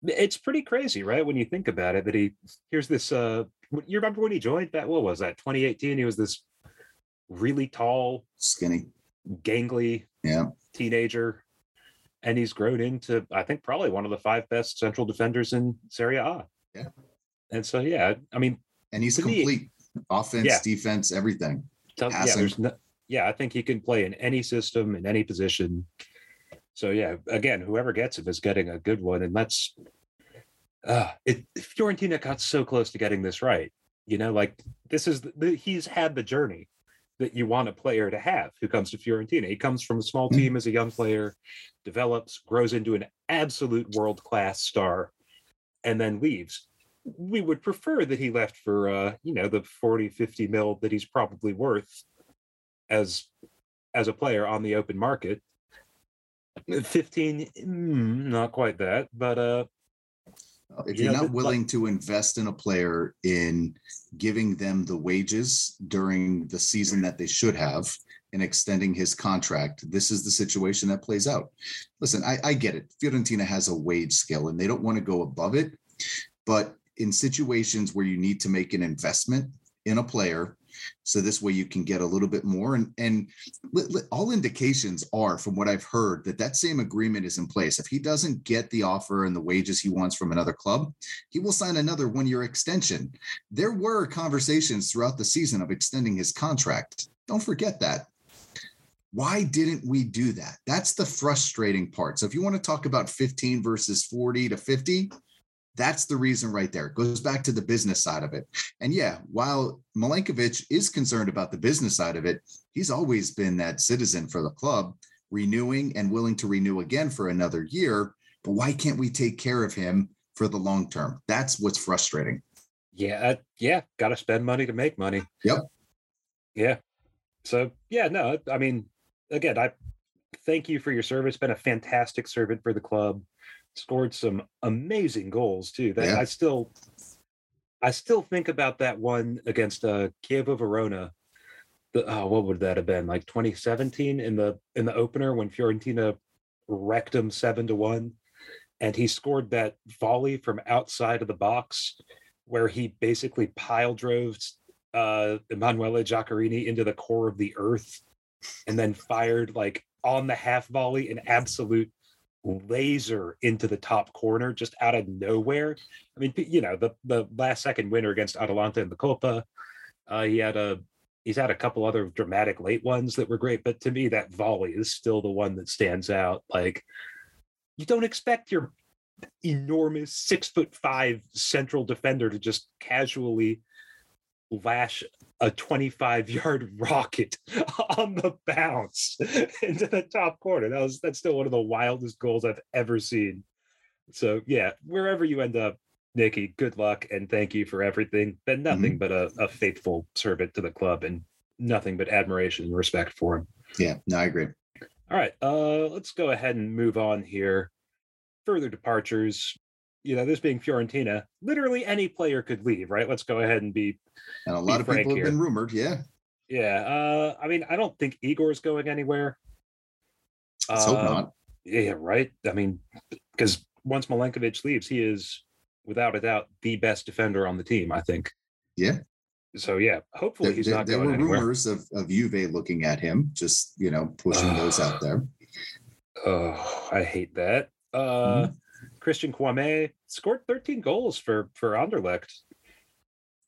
B: it's pretty crazy, right? When you think about it, that he here's this. uh You remember when he joined? That what was that? 2018. He was this really tall,
C: Skinny.
B: gangly
C: Yeah.
B: teenager, and he's grown into I think probably one of the five best central defenders in Serie A.
C: Yeah.
B: And so yeah, I mean,
C: And he's
B: To me-
C: complete. Offense,
B: Yeah.
C: defense, everything.
B: yeah, there's no, yeah, I think he can play in any system in any position. So yeah, again, whoever gets him is getting a good one, and that's uh it Fiorentina got so close to getting this right. You know, like this is the, the he's had the journey that you want a player to have who comes to Fiorentina. He comes from a small
C: Mm.
B: team as a young player, develops, grows into an absolute world class star, and then leaves. We would prefer that he left for uh, you know, the 40, 50 mil that he's probably worth as as a player on the open market. 15, mm, not quite that, but uh
C: If
B: You
C: you're
B: know,
C: not willing to invest in a player in giving them the wages during the season that they should have and extending his contract, this is the situation that plays out. Listen, I, I get it. Fiorentina has a wage scale and they don't want to go above it. But in situations where you need to make an investment in a player, so this way you can get a little bit more. And, and all indications are, from what I've heard, that that same agreement is in place. If he doesn't get the offer and the wages he wants from another club, he will sign another one year extension. There were conversations throughout the season of extending his contract. Don't forget that. Why didn't we do that? That's the frustrating part. So if you want to talk about 15 versus 40 to 50, that's the reason right there. It goes back to the business side of it. And yeah, while Milenkovic is concerned about the business side of it, he's always been that citizen for the club, renewing and willing to renew again for another year. But why can't we take care of him for the long term? That's what's frustrating.
B: yeah, uh, yeah, got to spend money to make money.
C: Yep.
B: Yeah. So yeah, no, I mean, again, I thank you for your service. Been a fantastic servant for the club. Scored some amazing goals too. That
C: Yeah.
B: I still, I still think about that one against uh, Chievo Verona. The, oh, what would that have been? Like 2017 in the in the opener when Fiorentina wrecked him seven to one, and he scored that volley from outside of the box where he basically pile drove uh Emanuele Giaccherini into the core of the earth and then fired like on the half volley an absolute laser into the top corner just out of nowhere. I mean, you know, the the last second winner against Atalanta in the Copa. Uh, he had a he's had a couple other dramatic late ones that were great, but to me that volley is still the one that stands out. Like you don't expect your enormous six foot five central defender to just casually lash a 25 yard rocket on the bounce into the top corner. That was that's still one of the wildest goals I've ever seen. So yeah, wherever you end up, Nikki, good luck and thank you for everything. Been nothing but a, a faithful servant to the club and nothing but admiration and respect for him.
C: Yeah, no, I agree.
B: All right, uh, let's go ahead and move on here. Further departures. You know, this being Fiorentina, literally any player could leave, right? Let's go ahead and be
C: And a lot of
B: frank
C: people have
B: here.
C: been rumored. Yeah.
B: Yeah, uh, I mean, I don't think Igor's going anywhere.
C: Let's hope
B: Uh,
C: not.
B: Yeah, right. I mean, because once Milenkovic leaves, he is without a doubt the best defender on the team. I think.
C: Yeah.
B: So yeah, hopefully
C: There,
B: he's
C: there-
B: not
C: there
B: going
C: were
B: anywhere.
C: rumors of, of Juve looking at him, just you know, pushing those out there.
B: Oh, I hate that. Uh,
C: Mm-hmm.
B: Christian Kouamé scored 13 goals for for Anderlecht.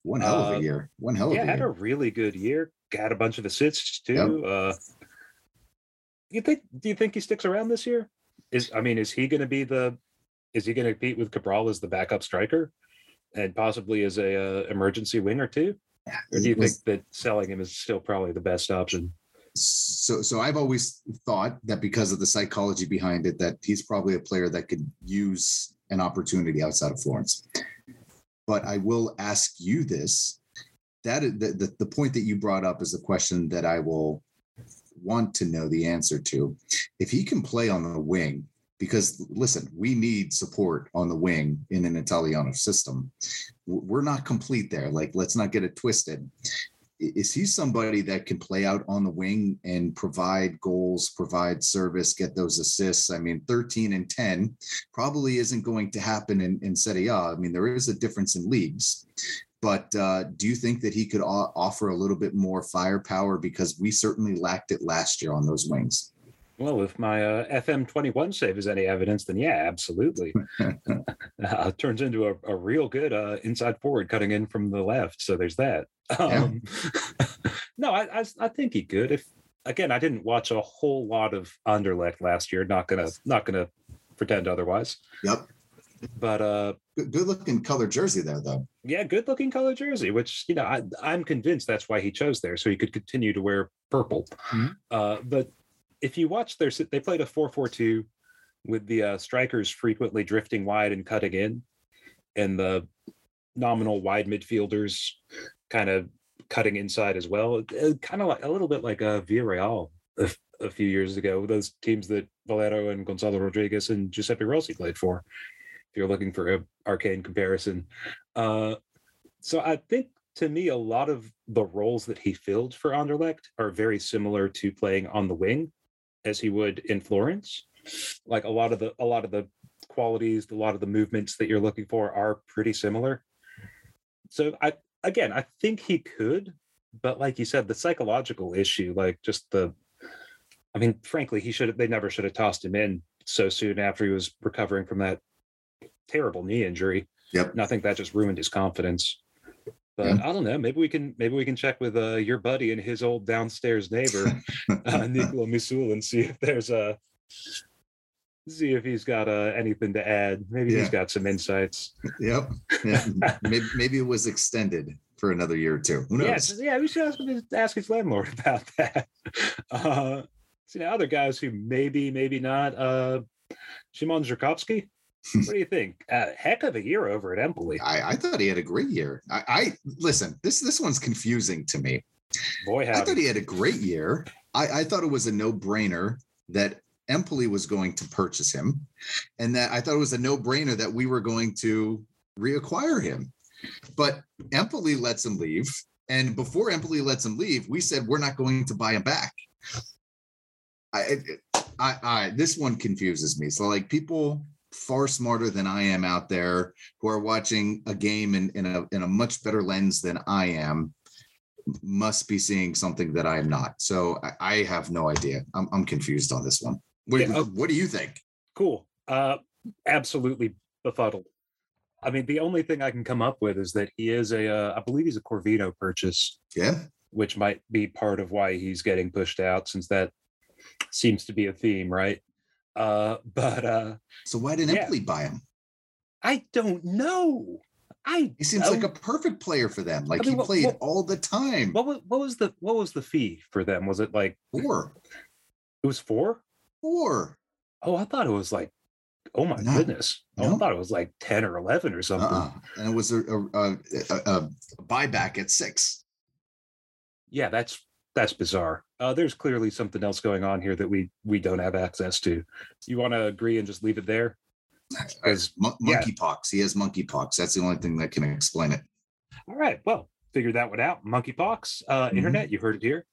C: One hell of
B: Uh,
C: a year. One hell of
B: yeah,
C: a year.
B: had a really good year. Got a bunch of assists too. Uh, you think? Do you think he sticks around this year? Is I mean, is he going to be the? Is he going to compete with Cabral as the backup striker, and possibly as a uh, emergency winger too? Or do you think that selling him is still probably the best option?
C: So so I've always thought that because of the psychology behind it, that he's probably a player that could use an opportunity outside of Florence. But I will ask you this: that the, the the point that you brought up is a question that I will want to know the answer to. If he can play on the wing, because listen, we need support on the wing in an Italiano system. We're not complete there. Like, let's not get it twisted is he somebody that can play out on the wing and provide goals, provide service, get those assists? I mean, 13 and 10 probably isn't going to happen in, in Serie A. I mean, there is a difference in leagues. But uh, do you think that he could offer a little bit more firepower? Because we certainly lacked it last year on those wings.
B: Well, if my uh, FM 21 save is any evidence, then yeah, absolutely. uh, turns into a, a real good uh, inside forward cutting in from the left. So there's that. Um, no, I, I I think he could. If again, I didn't watch a whole lot of Anderlecht last year. Not gonna not gonna pretend otherwise.
C: Yep.
B: But uh,
C: Good, good looking color jersey there, though.
B: yeah, good looking color jersey, which you know I, I'm convinced that's why he chose there, so he could continue to wear purple.
C: Mhm.
B: Uh, but if you watch their, they played a 4-4-2 with the uh, strikers frequently drifting wide and cutting in, and the nominal wide midfielders kind of cutting inside as well. kind of like a little bit like a Villarreal a few years ago, those teams that Valero and Gonzalo Rodriguez and Giuseppe Rossi played for. If you're looking for a arcane comparison, uh, so I think to me a lot of the roles that he filled for Anderlecht are very similar to playing on the wing, as he would in Florence. Like a lot of the a lot of the qualities, a lot of the movements that you're looking for are pretty similar. So I again, I think he could, but like you said, the psychological issue, like just the, I mean, frankly, he should have. They never should have tossed him in so soon after he was recovering from that terrible knee injury.
C: Yep.
B: And I think that just ruined his confidence. But
C: Yeah.
B: I don't know. Maybe we can maybe we can check with uh, your buddy and his old downstairs neighbor, uh, Nicola Musul, and see if there's a see if he's got uh, anything to add. Maybe he's got some insights.
C: Yep. Yeah. maybe, maybe it was extended for another year or two. Who knows?
B: Yes, yeah, we should ask, ask his landlord about that. Uh, see, now other guys who maybe, maybe not. Uh, Szymon Zurkowski. What do you think? Uh, heck of a year over at Empoli.
C: I, I thought he had a great year. I, I listen. This this one's confusing to me.
B: Boy,
C: I thought he had a great year. I, I thought it was a no brainer that Empoli was going to purchase him, and that I thought it was a no brainer that we were going to reacquire him. But Empoli lets him leave, and before Empoli lets him leave, we said we're not going to buy him back. I, I, I this one confuses me. So like people far smarter than I am out there who are watching a game in, in a in a much better lens than I am must be seeing something that I am not. So I, I have no idea. I'm, I'm confused on this one. What,
B: Yeah, oh.
C: what do you think?
B: cool. Uh, absolutely befuddled. I mean, the only thing I can come up with is that he is a, uh, I believe he's a Corvino purchase,
C: Yeah.
B: which might be part of why he's getting pushed out, since that seems to be a theme, right? Uh, but uh,
C: So why didn't
B: Yeah.
C: Empoli buy him?
B: I don't know. I
C: He seems like a perfect player for them. Like
B: I mean,
C: he
B: what-
C: played
B: what-
C: all the time.
B: what was what was the what was the fee for them? Was it like
C: Four.
B: it was four?
C: Four.
B: Oh, I thought it was like, oh my
C: No,
B: goodness. Oh, I thought it was like 10 or 11 or something.
C: Uh-uh. And it was a, a, a, a, a buyback at six.
B: Yeah, that's that's bizarre. Uh, there's clearly something else going on here that we we don't have access to. You want to agree and just leave it there? Because
C: Mon-
B: Yeah.
C: monkeypox. He has monkeypox. That's the only thing that can explain it.
B: all right, well, figure that one out. Monkeypox, uh,
C: Mhm.
B: internet, you heard it here.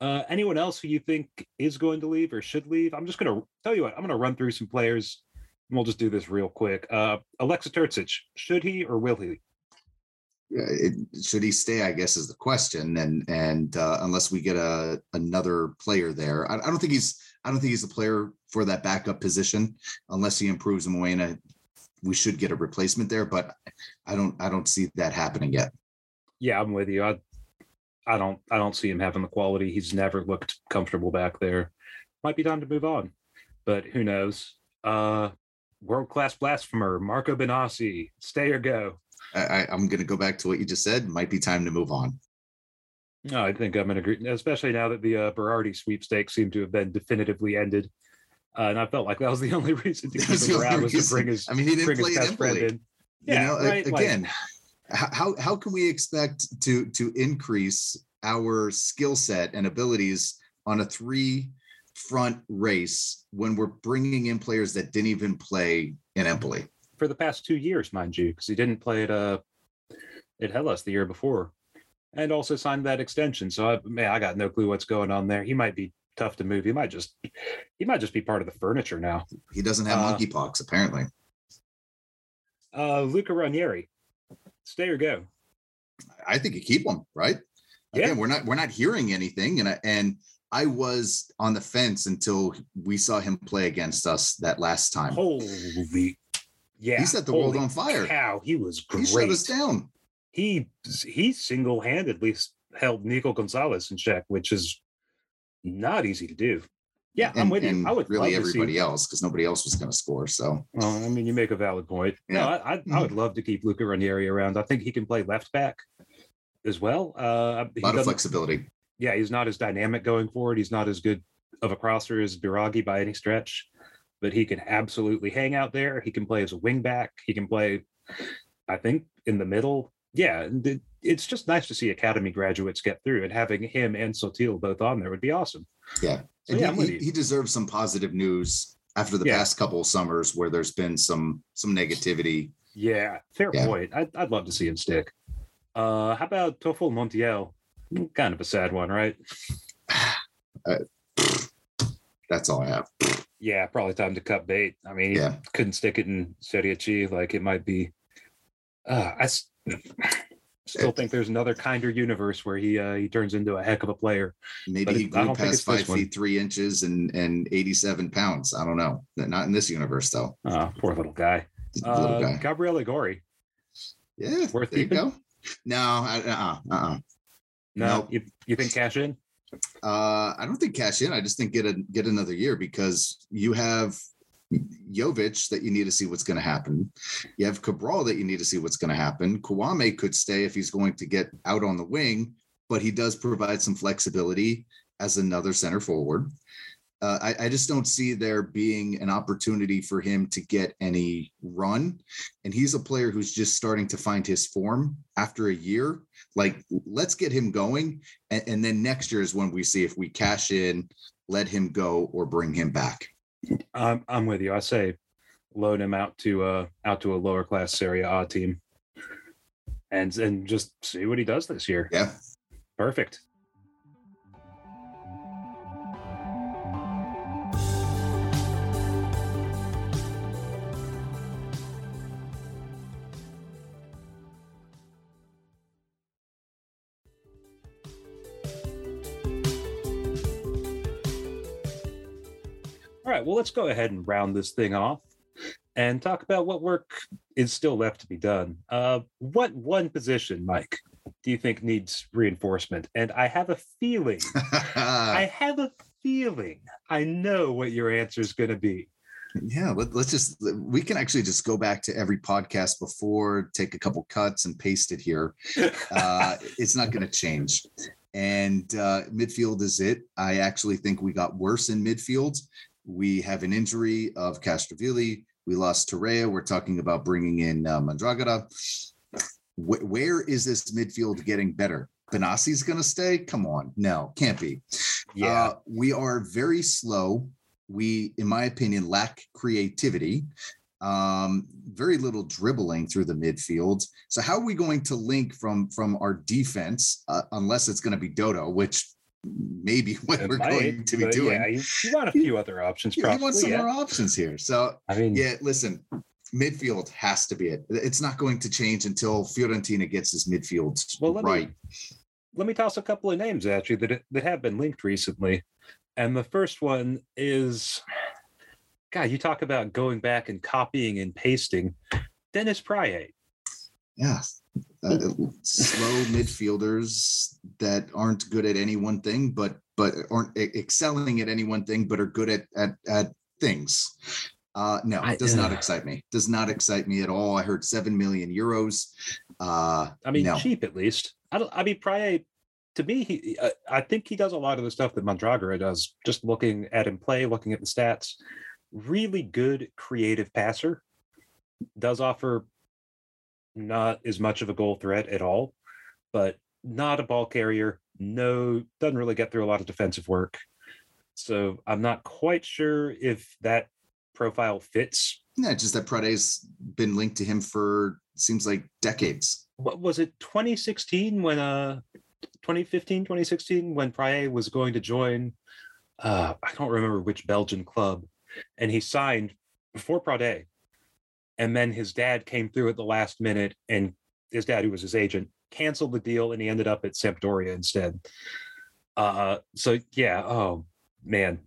B: Uh, anyone else who you think is going to leave or should leave? I'm just going to tell you what, I'm going to run through some players and we'll just do this real quick. Uh, Aleksa Terzic, should he or will he?
C: It, should he stay? I guess is the question. And and uh, unless we get a another player there, I, I don't think he's I don't think he's the player for that backup position unless he improves Moena. We should get a replacement there, but I don't I don't see that happening yet.
B: Yeah, I'm with you. I, I don't, I don't see him having the quality. He's never looked comfortable back there. Might be time to move on, but who knows? Uh, world class blasphemer Marco Benassi, stay or go.
C: I, I'm going to go back to what you just said. Might be time to move on.
B: No, I think I'm in agreement, especially now that the uh, Berardi sweepstakes seem to have been definitively ended. Uh, and I felt like that was the only reason to keep him around was to bring his,
C: I mean, he didn't play
B: best friend in.
C: You
B: Yeah,
C: know,
B: right,
C: again, h- how how can we expect to to increase our skill set and abilities on a three front race when we're bringing in players that didn't even play in Empoli?
B: For the past two years, mind you, because he didn't play at uh at Hellas the year before, and also signed that extension. So I, man, I got no clue what's going on there. He might be tough to move. He might just he might just be part of the furniture now.
C: He doesn't have
B: Uh,
C: monkeypox, apparently.
B: Uh, Luca Ranieri, stay or go?
C: I think you keep him, right?
B: Yeah.
C: Again, we're not we're not hearing anything, and I, and I was on the fence until we saw him play against us that last time.
B: Holy, yeah,
C: He set the world on fire.
B: Cow, he was great.
C: he shut us down.
B: he he single-handedly held Nico Gonzalez in check, which is not easy to do. Yeah, I'm
C: and,
B: with you. I would
C: really everybody else because nobody else was going to score. So
B: Well, I mean, you make a valid point. No,
C: Yeah.
B: I, I, I would love to keep Luca Ranieri around. I think he can play left back as well. Uh,
C: a lot of flexibility.
B: yeah, he's not as dynamic going forward. He's not as good of a crosser as Biraghi by any stretch, but he can absolutely hang out there. He can play as a wing back. He can play, I think, in the middle. Yeah, it's just nice to see academy graduates get through, and having him and Sottil both on there would be awesome.
C: Yeah.
B: So, yeah,
C: he, he, deserves some positive news after the
B: Yeah.
C: past couple of summers where there's been some some negativity.
B: Yeah, fair
C: Yeah.
B: point. I'd, I'd love to see him stick. Uh, how about Tofol Montiel? Kind of a sad one, right?
C: That's all I have.
B: Yeah, probably time to cut bait. I mean, he
C: Yeah.
B: couldn't stick it in Serie C. Like it might be. Uh, I s- still think there's another kinder universe where he uh, he turns into a heck of a player.
C: Maybe
B: But
C: he grew past five
B: one.
C: feet three inches and and 87 pounds. I don't know. Not in this universe though.
B: Oh, poor little guy.
C: Little
B: Uh,
C: guy.
B: Gabriele Gori.
C: Yeah.
B: worth
C: there you go. No, I, uh-uh, uh-uh.
B: No,
C: Nope.
B: you, you think cash in?
C: Uh, I don't think cash in. I just think get a get another year because you have Jovic that you need to see what's going to happen. You have Cabral that you need to see what's going to happen. Kouamé could stay if he's going to get out on the wing, but he does provide some flexibility as another center forward. Uh, I, I just don't see there being an opportunity for him to get any run. And he's a player who's just starting to find his form after a year. Like, let's get him going. And, and then next year is when we see if we cash in, let him go, or bring him back.
B: I'm I'm with you. I say load him out to uh out to a lower class Serie A team, and and just see what he does this year.
C: Yeah.
B: Perfect. Right, well, let's go ahead and round this thing off and talk about what work is still left to be done. Uh, what one position, Mike, do you think needs reinforcement? And I have a feeling, I have a feeling I know what your answer is going to be.
C: yeah, let, let's just, we can actually just go back to every podcast before, take a couple cuts and paste it here. Uh, it's not going to change. And uh, midfield is it. I actually think we got worse in midfield. We have an injury of Castrovilli. We lost Torreira. We're talking about bringing in uh, Mandragora. Wh- where is this midfield getting better? Benassi's going to stay? Come on. No, can't be.
B: Yeah.
C: Uh, we are very slow. We, in my opinion, lack creativity. Um, very little dribbling through the midfield. So how are we going to link from from our defense, uh, unless it's going to be Dodo, which maybe what
B: It
C: we're
B: might,
C: going to be doing.
B: Yeah, you, you want a few other options,
C: You, you
B: probably.
C: want some
B: yeah.
C: more options here. So
B: I mean,
C: yeah, listen, midfield has to be it. It's not going to change until Fiorentina gets his midfield
B: Well, let me-
C: right.
B: let me toss a couple of names at you that that have been linked recently. And the first one is, God, you talk about going back and copying and pasting. Dennis Praet.
C: Yeah. Uh, slow midfielders that aren't good at any one thing, but but aren't excelling at any one thing, but are good at at, at things. Uh, no,
B: I-
C: does not excite me. Does not excite me at all. I heard seven million euros. Uh,
B: I mean,
C: no.
B: cheap at least. I don't. I mean, Praet. To me, he. I, I think he does a lot of the stuff that Mandragora does. Just looking at him play, looking at the stats. Really good creative passer. Does offer not as much of a goal threat at all, but not a ball carrier. No, doesn't really get through a lot of defensive work. So I'm not quite sure if that profile fits.
C: Yeah, just that Pradè's been linked to him for seems like decades.
B: What was it 2016 when uh 2015 2016 when Praet was going to join uh I don't remember which Belgian club and he signed before Prade and then his dad came through at the last minute and his dad who was his agent canceled the deal and he ended up at Sampdoria instead. Uh so yeah, oh man.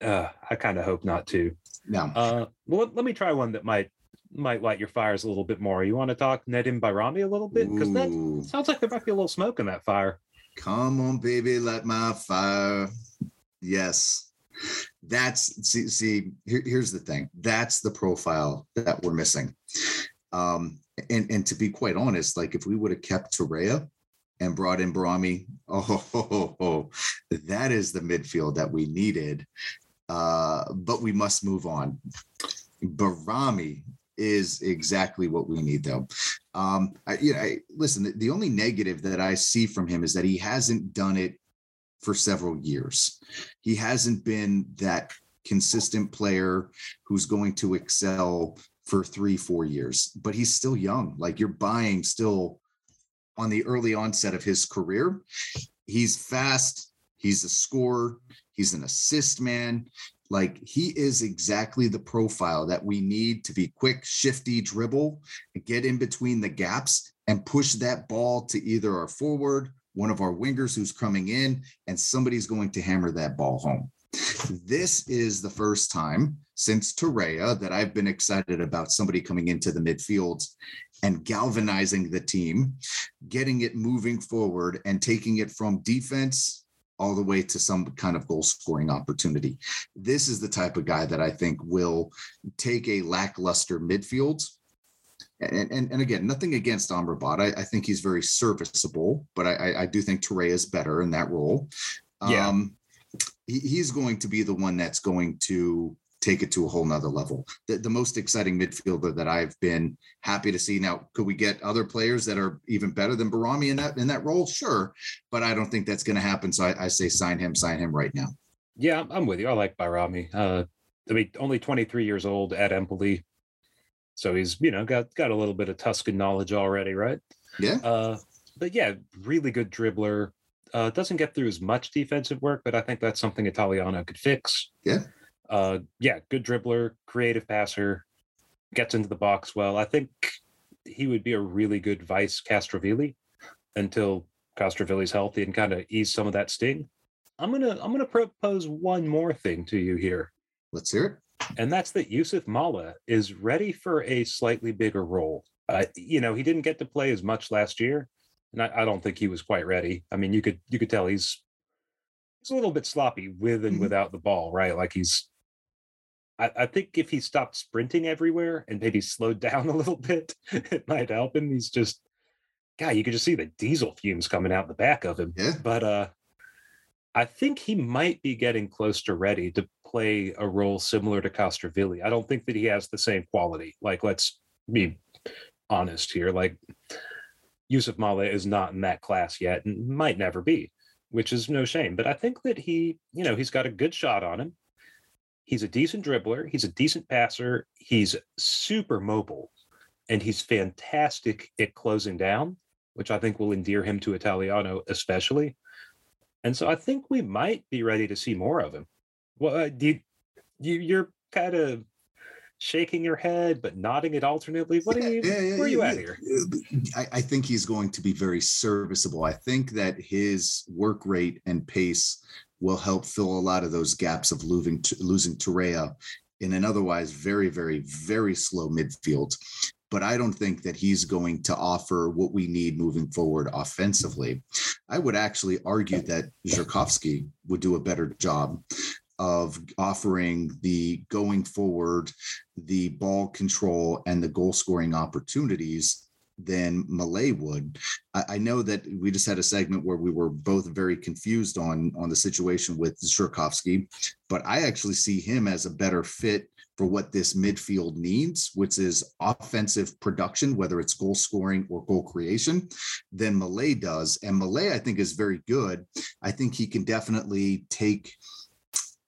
B: Uh I kind of hope not to.
C: No,
B: Uh, well, let, me try one that might might light your fires a little bit more. You want to talk Nedim Bajrami a little bit because that sounds like there might be a little smoke in that fire.
C: Come on, baby, light my fire. Yes. That's see, see here, here's the thing. That's the profile that we're missing. Um, and and to be quite honest, like if we would have kept Torreira and brought in Bajrami, oh, ho, ho, ho, that is the midfield that we needed. Uh, but we must move on. Bajrami is exactly what we need, though. Um, I, you know, I, listen, the, the only negative that I see from him is that he hasn't done it for several years. He hasn't been that consistent player who's going to excel for three, four years, but he's still young. Like you're buying still on the early onset of his career. He's fast, he's a scorer, he's an assist man. Like he is exactly the profile that we need to be quick, shifty, dribble, get in between the gaps and push that ball to either our forward, one of our wingers who's coming in, and somebody's going to hammer that ball home. This is the first time since Torreira that I've been excited about somebody coming into the midfield and galvanizing the team, getting it moving forward and taking it from defense all the way to some kind of goal scoring opportunity. This is the type of guy that I think will take a lackluster midfield. And, and, and again, nothing against Amrabat. I, I think he's very serviceable, but I, I, I do think Torreira is better in that role.
B: Yeah.
C: Um, he, he's going to be the one that's going to take it to a whole nother level. The, the most exciting midfielder that I've been happy to see. Now, could we get other players that are even better than Bajrami in that in that role? Sure, but I don't think that's going to happen. So I, I say sign him, sign him right now.
B: Yeah, I'm- I'm with you. I like Bajrami. Uh, I mean, only 23 years old at Empoli, so he's you know got got a little bit of Tuscan knowledge already, right?
C: Yeah,
B: Uh, but yeah, really good dribbler. Uh, doesn't get through as much defensive work, but I think that's something Italiano could fix.
C: Yeah.
B: Uh, yeah, good dribbler, creative passer, gets into the box well. I think he would be a really good vice Castrovilli until Castrovilli's healthy and kind of ease some of that sting. I'm gonna I'm gonna propose one more thing to you here,
C: let's hear it.
B: And that's that Youssef Maleh is ready for a slightly bigger role. Uh, you know, he didn't get to play as much last year, and I, I don't think he was quite ready. I mean, you could you could tell he's he's a little bit sloppy with and
C: Mhm.
B: without the ball, right? Like he's. I, I think if he stopped sprinting everywhere and maybe slowed down a little bit, it might help him. He's just, God, you could just see the diesel fumes coming out the back of him.
C: Yeah.
B: But uh, I think he might be getting close to ready to play a role similar to Castrovilli. I don't think that he has the same quality. Like, let's be honest here. Like, Youssef Maleh is not in that class yet and might never be, which is no shame. But I think that he, you know, he's got a good shot on him. He's a decent dribbler. He's a decent passer. He's super mobile, and he's fantastic at closing down, which I think will endear him to Italiano especially. And so I think we might be ready to see more of him. Well, uh, do you, you you're kind of shaking your head but nodding it alternately. What are you? Yeah, yeah, where are you at here?
C: I, I, think he's going to be very serviceable. I think that his work rate and pace will help fill a lot of those gaps of losing losing Torreira in an otherwise very, very, very slow midfield. But I don't think that he's going to offer what we need moving forward offensively. I would actually argue that Zurkowski would do a better job of offering the going forward, the ball control, and the goal scoring opportunities than Maleh would. I, I, know that we just had a segment where we were both very confused on on the situation with Zurkowski, but I actually see him as a better fit for what this midfield needs, which is offensive production, whether it's goal scoring or goal creation, than Maleh does. And Maleh, I think, is very good. I think he can definitely take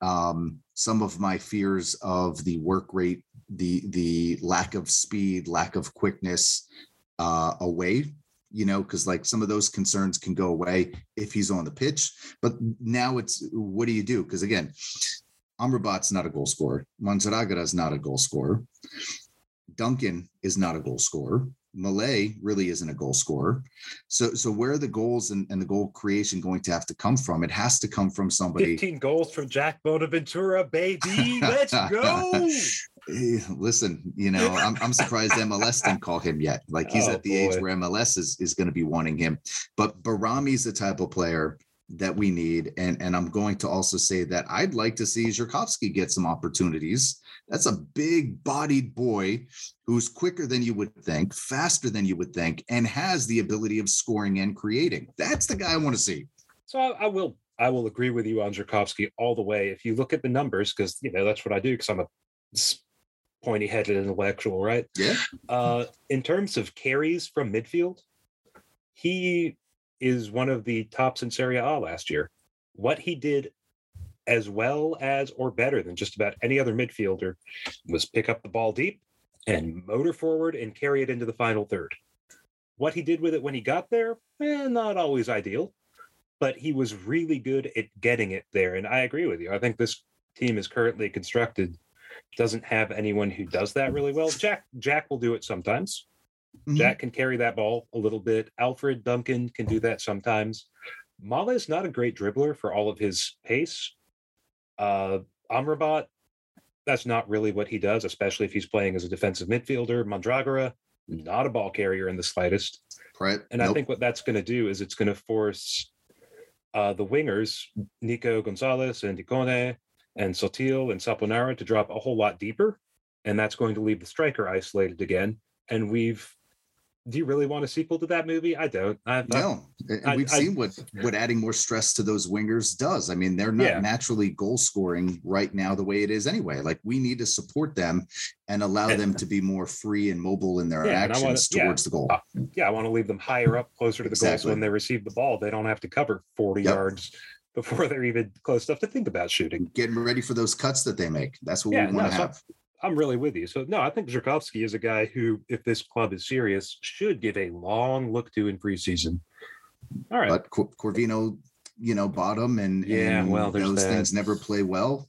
C: um, some of my fears of the work rate, the the lack of speed, lack of quickness uh, away. You know, because like some of those concerns can go away if he's on the pitch. But now it's what do you do? Because again, Amrabat's not a goal scorer. Is not a goal scorer. Duncan is not a goal scorer. Maleh really isn't a goal scorer. So so where are the goals and, and the goal creation going to have to come from? It has to come from somebody.
B: 15 goals from Jack Bonaventura, baby. Let's go.
C: Eh, listen, you know, I'm, I'm surprised MLS didn't call him yet. Like he's oh, at the boy. age where MLS is, is going to be wanting him. But Bajrami's the type of player that we need. And, and I'm going to also say that I'd like to see Zurkowski get some opportunities. That's a big bodied boy who's quicker than you would think, faster than you would think, and has the ability of scoring and creating. That's the guy I want to see.
B: So I, I will I will agree with you on Zurkowski all the way. If you look at the numbers, because you know that's what I do, because I'm a pointy headed intellectual, right?
C: Yeah.
B: Uh, in terms of carries from midfield, he is one of the tops in Serie A last year. What he did as well as or better than just about any other midfielder was pick up the ball deep and motor forward and carry it into the final third. What he did with it when he got there, eh, not always ideal, but he was really good at getting it there. And I agree with you. I think this team is currently constructed doesn't have anyone who does that really well. Jack Jack will do it sometimes. Mm-hmm. Jack can carry that ball a little bit. Alfred Duncan can do that sometimes. Maleh is not a great dribbler for all of his pace. Uh, Amrabat, that's not really what he does, especially if he's playing as a defensive midfielder. Mandragora, not a ball carrier in the slightest.
C: Right.
B: And nope. I think what that's going to do is it's going to force uh, the wingers, Nico Gonzalez and Ikoné and Sottil and Saponara, to drop a whole lot deeper. And that's going to leave the striker isolated again. And we've do you really want a sequel to that movie? I don't. I,
C: no, I, we've I, seen what what adding more stress to those wingers does. I mean, they're not yeah. naturally goal scoring right now the way it is anyway. Like we need to support them and allow and, them to be more free and mobile in their yeah, actions wanna, towards
B: yeah,
C: the goal.
B: Uh, yeah, I want to leave them higher up, closer to the exactly. goals when they receive the ball. They don't have to cover forty yep. yards before they're even close enough to think about shooting.
C: Getting ready for those cuts that they make. That's what we want to no, have. So
B: I'm really with you. So no, I think Zurkowski is a guy who, if this club is serious, should give a long look to in preseason.
C: All right, but Corvino, you know, bottom and yeah, and well, those that. things never play well.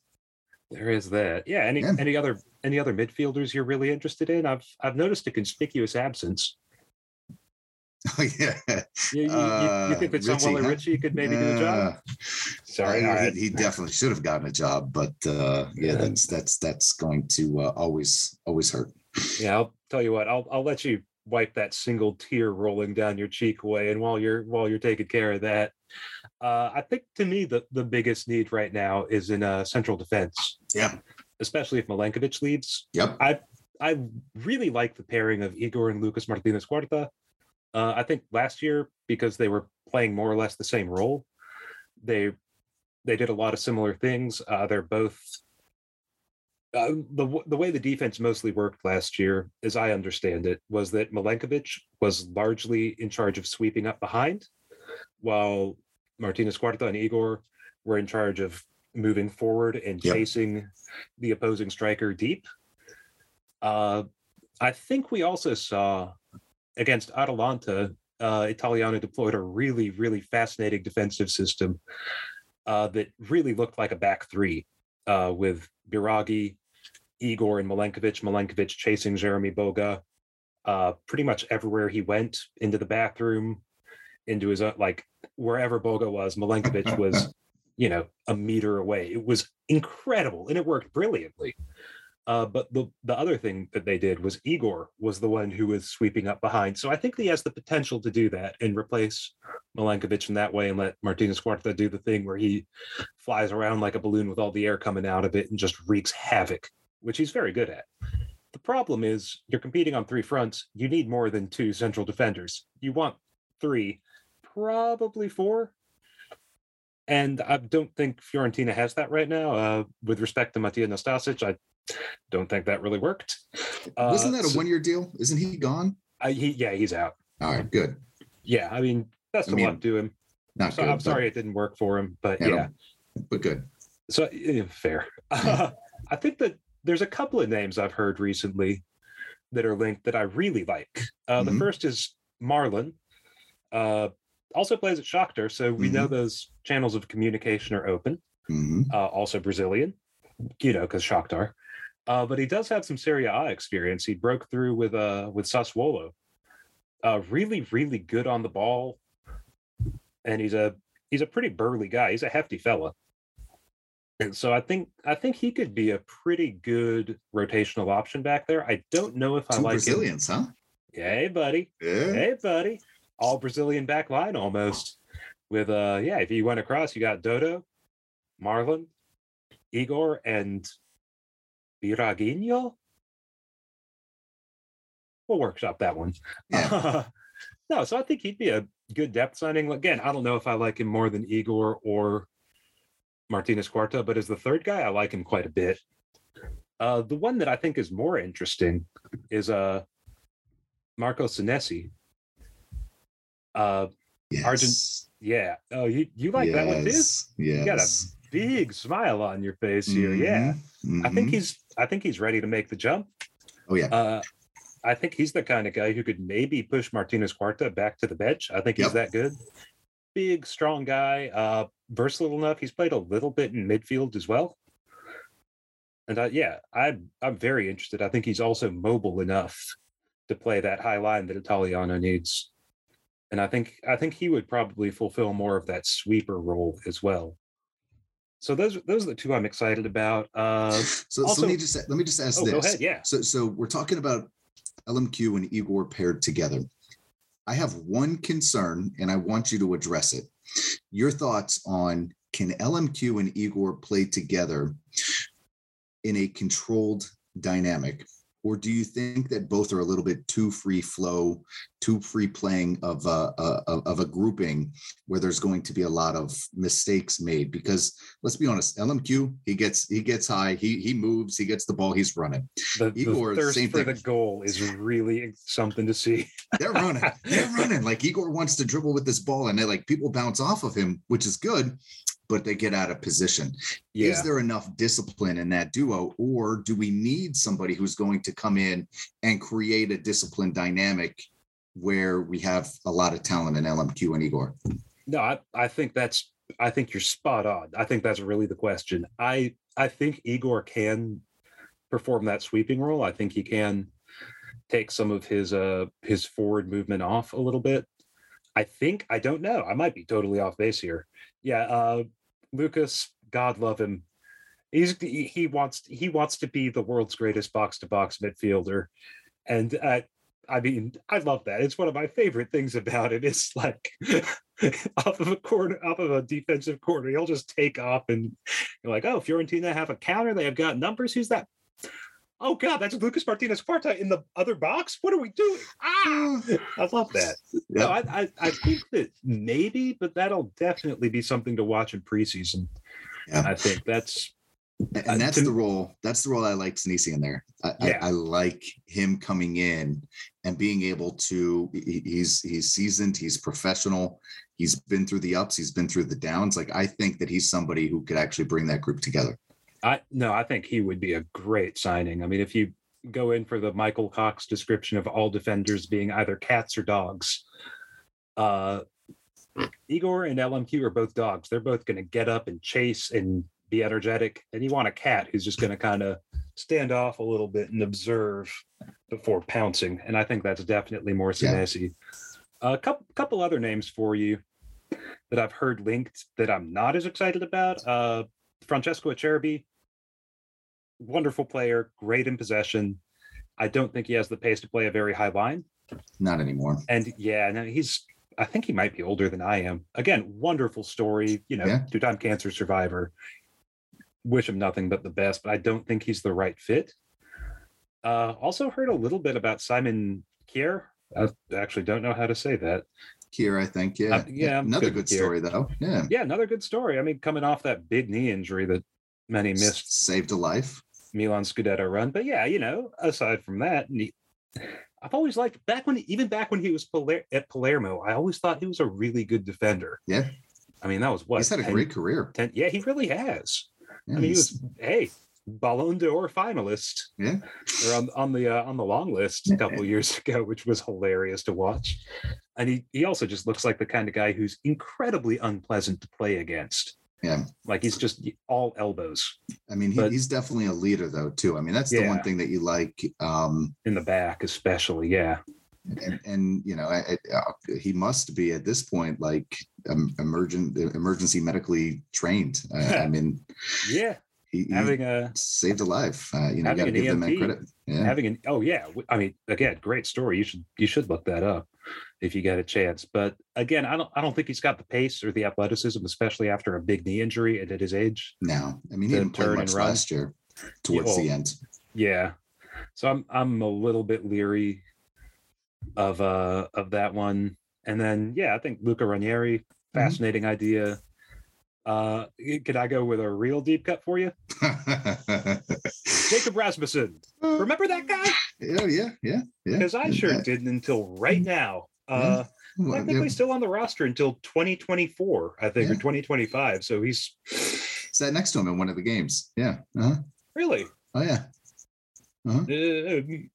B: There is that. Yeah. Any yeah. any other any other midfielders you're really interested in? I've I've noticed a conspicuous absence.
C: Oh yeah.
B: You, you, uh, you think that Samuel huh? Ricci could maybe uh, do the job?
C: Sorry, uh, he, he, definitely should have gotten a job, but uh, yeah, that's that's that's going to uh, always always hurt.
B: Yeah, I'll tell you what. I'll I'll let you wipe that single tear rolling down your cheek away, and while you're while you're taking care of that, uh, I think to me the the biggest need right now is in uh, central defense.
C: Yeah,
B: especially if Milenkovic leaves.
C: Yep.
B: I I really like the pairing of Igor and Lucas Martinez Cuarta. Uh, I think last year because they were playing more or less the same role, they they did a lot of similar things. Uh, they're both uh, the the way the defense mostly worked last year, as I understand it, was that Milenkovic was largely in charge of sweeping up behind, while Martinez Cuarta and Igor were in charge of moving forward and
C: Yep.
B: chasing the opposing striker deep. Uh, I think we also saw against Atalanta, uh, Italiano deployed a really, really fascinating defensive system uh, that really looked like a back three uh, with Biraghi, Igor, and Milenkovic. Milenkovic chasing Jeremie Boga uh, pretty much everywhere he went into the bathroom, into his own, like wherever Boga was, Milenkovic was, you know, a meter away. It was incredible and it worked brilliantly. Uh, but the the other thing that they did was Igor was the one who was sweeping up behind. So I think he has the potential to do that and replace Milenkovic in that way and let Martinez Cuarta do the thing where he flies around like a balloon with all the air coming out of it and just wreaks havoc, which he's very good at. The problem is you're competing on three fronts. You need more than two central defenders. You want three, probably four. And I don't think Fiorentina has that right now. Uh, with respect to Matija Nastasic, I don't think that really worked. Uh,
C: Wasn't that a
B: so-
C: one year deal? Isn't he gone?
B: I, he, yeah, he's out.
C: All right, good.
B: Yeah, I mean,
C: I
B: of
C: mean,
B: luck to him.
C: Not
B: So
C: good.
B: I'm sorry it didn't work for him, but
C: Yeah,
B: yeah.
C: but, good.
B: So eh, fair. I think that there's a couple of names I've heard recently that are linked that I really like. Uh, The
C: Mhm.
B: first is Marlon. Uh, also plays at Shakhtar, so we know those channels of communication are open.
C: hmm
B: Uh, also Brazilian, you know, because Shakhtar. Uh, but he does have some Serie A experience. He broke through with uh with Sassuolo. Uh, really, really good on the ball, and he's a he's a pretty burly guy. He's a hefty fella. And so I think I think he could be a pretty good rotational option back there. I don't know if I
C: Two
B: like him.
C: Brazilians, huh?
B: Hey, buddy.
C: Yeah.
B: Hey, buddy. All Brazilian back line almost. With uh yeah, if you went across, you got Dodo, Marlon, Igor, and Biragino. We'll workshop that one.
C: Yeah.
B: no, so I think he'd be a good depth signing. Again, I don't know if I like him more than Igor or Martinez Cuarta, but as the third guy, I like him quite a bit. Uh, the one that I think is more interesting is uh, Marco Senesi. Uh,
C: Yes.
B: Argent- yeah. Oh, you you like that one too?
C: Yes.
B: You got a
C: Yes.
B: Big smile on your face here. Yeah.
C: Mhm,
B: I think
C: mhm.
B: he's I think he's ready to make the jump.
C: Oh yeah.
B: Uh, I think he's the kind of guy who could maybe push Martinez Cuarta back to the bench. I think he's
C: Yep.
B: that good. Big, strong guy, uh, versatile enough. He's played a little bit in midfield as well. And uh, yeah, I'm I'm very interested. I think he's also mobile enough to play that high line that Italiano needs. And I think I think he would probably fulfill more of that sweeper role as well. So those those are the two I'm excited about. Uh,
C: so, so let me just let me just ask
B: oh,
C: this.
B: go ahead. Yeah.
C: So so we're talking about LMQ and Igor paired together. I have one concern and I want you to address it. Your thoughts on can LMQ and Igor play together in a controlled dynamic? Or do you think that both are a little bit too free flow, too free playing of a, a- of, a grouping where there's going to be a lot of mistakes made? Because let's be honest, LMQ he gets he gets high, he he moves, he gets the ball, he's running.
B: the, the
C: Igor,
B: thirst
C: same
B: for
C: thing.
B: the goal is really something to see.
C: They're running. They're running. Like Igor wants to dribble with this ball, and they like people bounce off of him, which is good, but they get out of position.
B: Yeah,
C: Is there enough discipline in that duo, or do we need somebody who's going to come in and create a discipline dynamic where we have a lot of talent in LMQ and Igor?
B: no, I, I think that's I think you're spot on. I think that's really the question. I I think Igor can perform that sweeping role. I think he can take some of his uh his forward movement off a little bit. I think I don't know. I might be totally off base here. Yeah, uh Lucas, God love him. He's he wants he wants to be the world's greatest box to box midfielder. And uh I mean, I love that. It's one of my favorite things about it. It's like off of a corner, off of a defensive corner, he'll just take off and you're like, oh, Fiorentina have a counter. They have got numbers. Who's that? Oh God, that's Lucas Martinez Cuarta in the other box. What are we doing? Ah, I love that. No, I, I, I think that maybe, but that'll definitely be something to watch in preseason.
C: Yeah.
B: I think that's
C: And
B: Uh,
C: that's
B: to-
C: the role. That's the role I like Senesi in there. I,
B: Yeah.
C: I, I like him coming in and being able to. he- He's he's seasoned. He's professional. He's been through the ups. He's been through the downs. Like I think that he's somebody who could actually bring that group together.
B: I no, I think he would be a great signing. I mean, if you go in for the Michael Cox description of all defenders being either cats or dogs, uh, Igor and LMQ are both dogs. They're both going to get up and chase and be energetic. And you want a cat who's just going to kind of stand off a little bit and observe before pouncing. And I think that's definitely more
C: Yeah.
B: Senesi. A couple couple other names for you that I've heard linked that I'm not as excited about. Uh, Francesco Acerbi, wonderful player, great in possession. I don't think he has the pace to play a very high line.
C: Not anymore.
B: And yeah, no, he's I think he might be older than I am. Again, wonderful story, you know,
C: Yeah.
B: two-time cancer survivor. Wish him nothing but the best, but I don't think he's the right fit. Uh also heard a little bit about Simon Kjær. I actually don't know how to say that.
C: Kjær, I think. Yeah.
B: Uh, yeah,
C: Another
B: good
C: good story though. Yeah.
B: Yeah, another good story. I mean, coming off that big knee injury that many missed
C: Saved a life.
B: Milan Scudetto run. But yeah, you know, aside from that, he, I've always liked back when even back when he was Paler- at Palermo, I always thought he was a really good defender.
C: Yeah.
B: I mean, that was what
C: He's had a
B: 10
C: great career.
B: 10 yeah, he really has.
C: Yeah,
B: I mean, he was hey, Ballon d'Or finalist
C: yeah.
B: or on on the uh, on the long list a couple years ago, which was hilarious to watch. And he he also just looks like the kind of guy who's incredibly unpleasant to play against.
C: Yeah.
B: Like he's just all elbows
C: I mean, he,
B: But-
C: he's definitely a leader though, too. I mean, that's the one thing that you like. Um,
B: in the back, especially. Yeah.
C: and, and you know, I, I, uh, he must be at this point like um, emergent, emergency medically trained. I, I mean,
B: Yeah.
C: he, he
B: Having a
C: saved a life. Uh, you know, got to give them that credit. Yeah.
B: having an oh yeah I mean again great story you should you should look that up if you get a chance. But again i don't i don't think he's got the pace or the athleticism especially after a big knee injury and at his age.
C: No, I mean, he didn't play
B: turn
C: much last year towards the
B: well,
C: end.
B: yeah. So i'm i'm a little bit leery of uh of that one. And then yeah i think luca ranieri fascinating idea. Uh could i go with a real deep cut for you? Jacob rasmussen. Remember that guy?
C: Yeah, yeah, yeah, yeah.
B: because i sure
C: Yeah.
B: didn't until right now uh
C: Well,
B: technically
C: yeah.
B: still on the roster until 2024, I think, or 2025. So he's
C: Sat next to him in one of the games. Yeah. Uh-huh.
B: really.
C: Oh yeah.
B: Uh,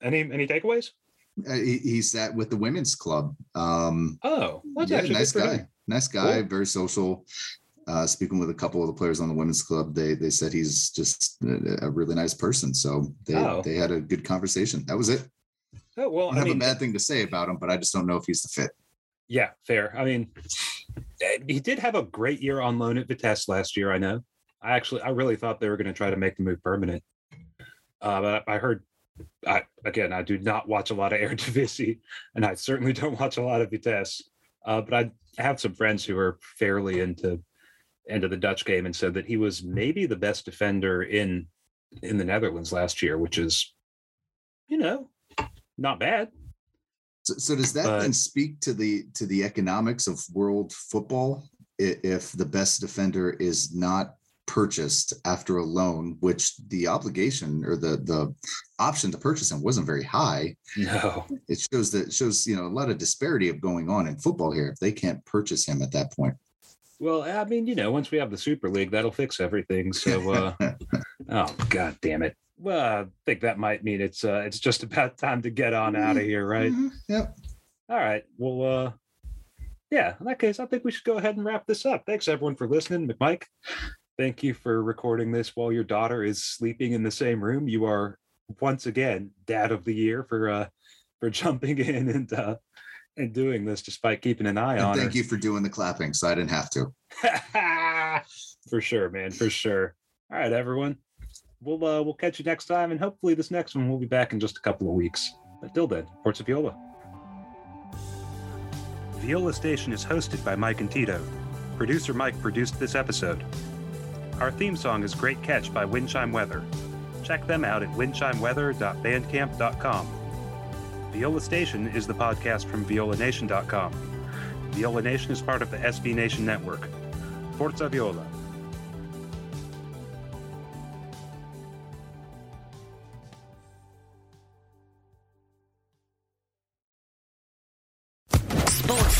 B: any any takeaways?
C: Uh, he, he sat with the women's club. Um,
B: Oh, that's
C: yeah,
B: actually
C: nice guy. Nice guy.
B: Cool.
C: Very social. Uh, speaking with a couple of the players on the women's club, they they said he's just a, a really nice person. So they
B: Oh.
C: they had a good conversation. That was it.
B: Oh well,
C: I
B: I
C: have
B: mean,
C: a bad thing to say about him, but I just don't know if he's the fit.
B: yeah, fair. I mean, eh, he did have a great year on loan at Vitesse last year. I know. I actually, I really thought they were going to try to make the move permanent. Uh, but I heard, I again, I do not watch a lot of Eredivisie, and I certainly don't watch a lot of Vitesse. Uh, but I have some friends who are fairly into into the Dutch game and said that he was maybe the best defender in in the Netherlands last year, which is, you know, not bad.
C: So, so does that
B: But-
C: then speak to the to the economics of world football? If the best defender is not purchased after a loan, which the obligation or the the option to purchase him wasn't very high,
B: No,
C: it shows that it shows you know a lot of disparity of going on in football here. If they can't purchase him at that point,
B: Well, I mean, you know, once we have the Super League, that'll fix everything. So, uh, oh god damn it! Well, I think that might mean it's uh, it's just about time to get on out of here, right?
C: Mhm. Yep.
B: All right. Well, uh, yeah. In that case, I think we should go ahead and wrap this up. Thanks everyone for listening, McMike. Thank you for recording this while your daughter is sleeping in the same room. You are once again dad of the year for uh for jumping in and uh and doing this despite keeping an eye
C: And
B: on her.
C: thank you for doing the clapping, so I didn't have to.
B: for sure, man, for sure. All right, everyone. We'll uh, we'll catch you next time, and hopefully this next one will be back in just a couple of weeks. Until then, Forza Viola. Viola Station is hosted by Mike and Tito. Producer Mike produced this episode. Our theme song is Great Catch by Windchime Weather. Check them out at windchimeweather.bandcamp.com. Viola Station is the podcast from violanation.com. Viola Nation is part of the SB Nation network. Forza Viola.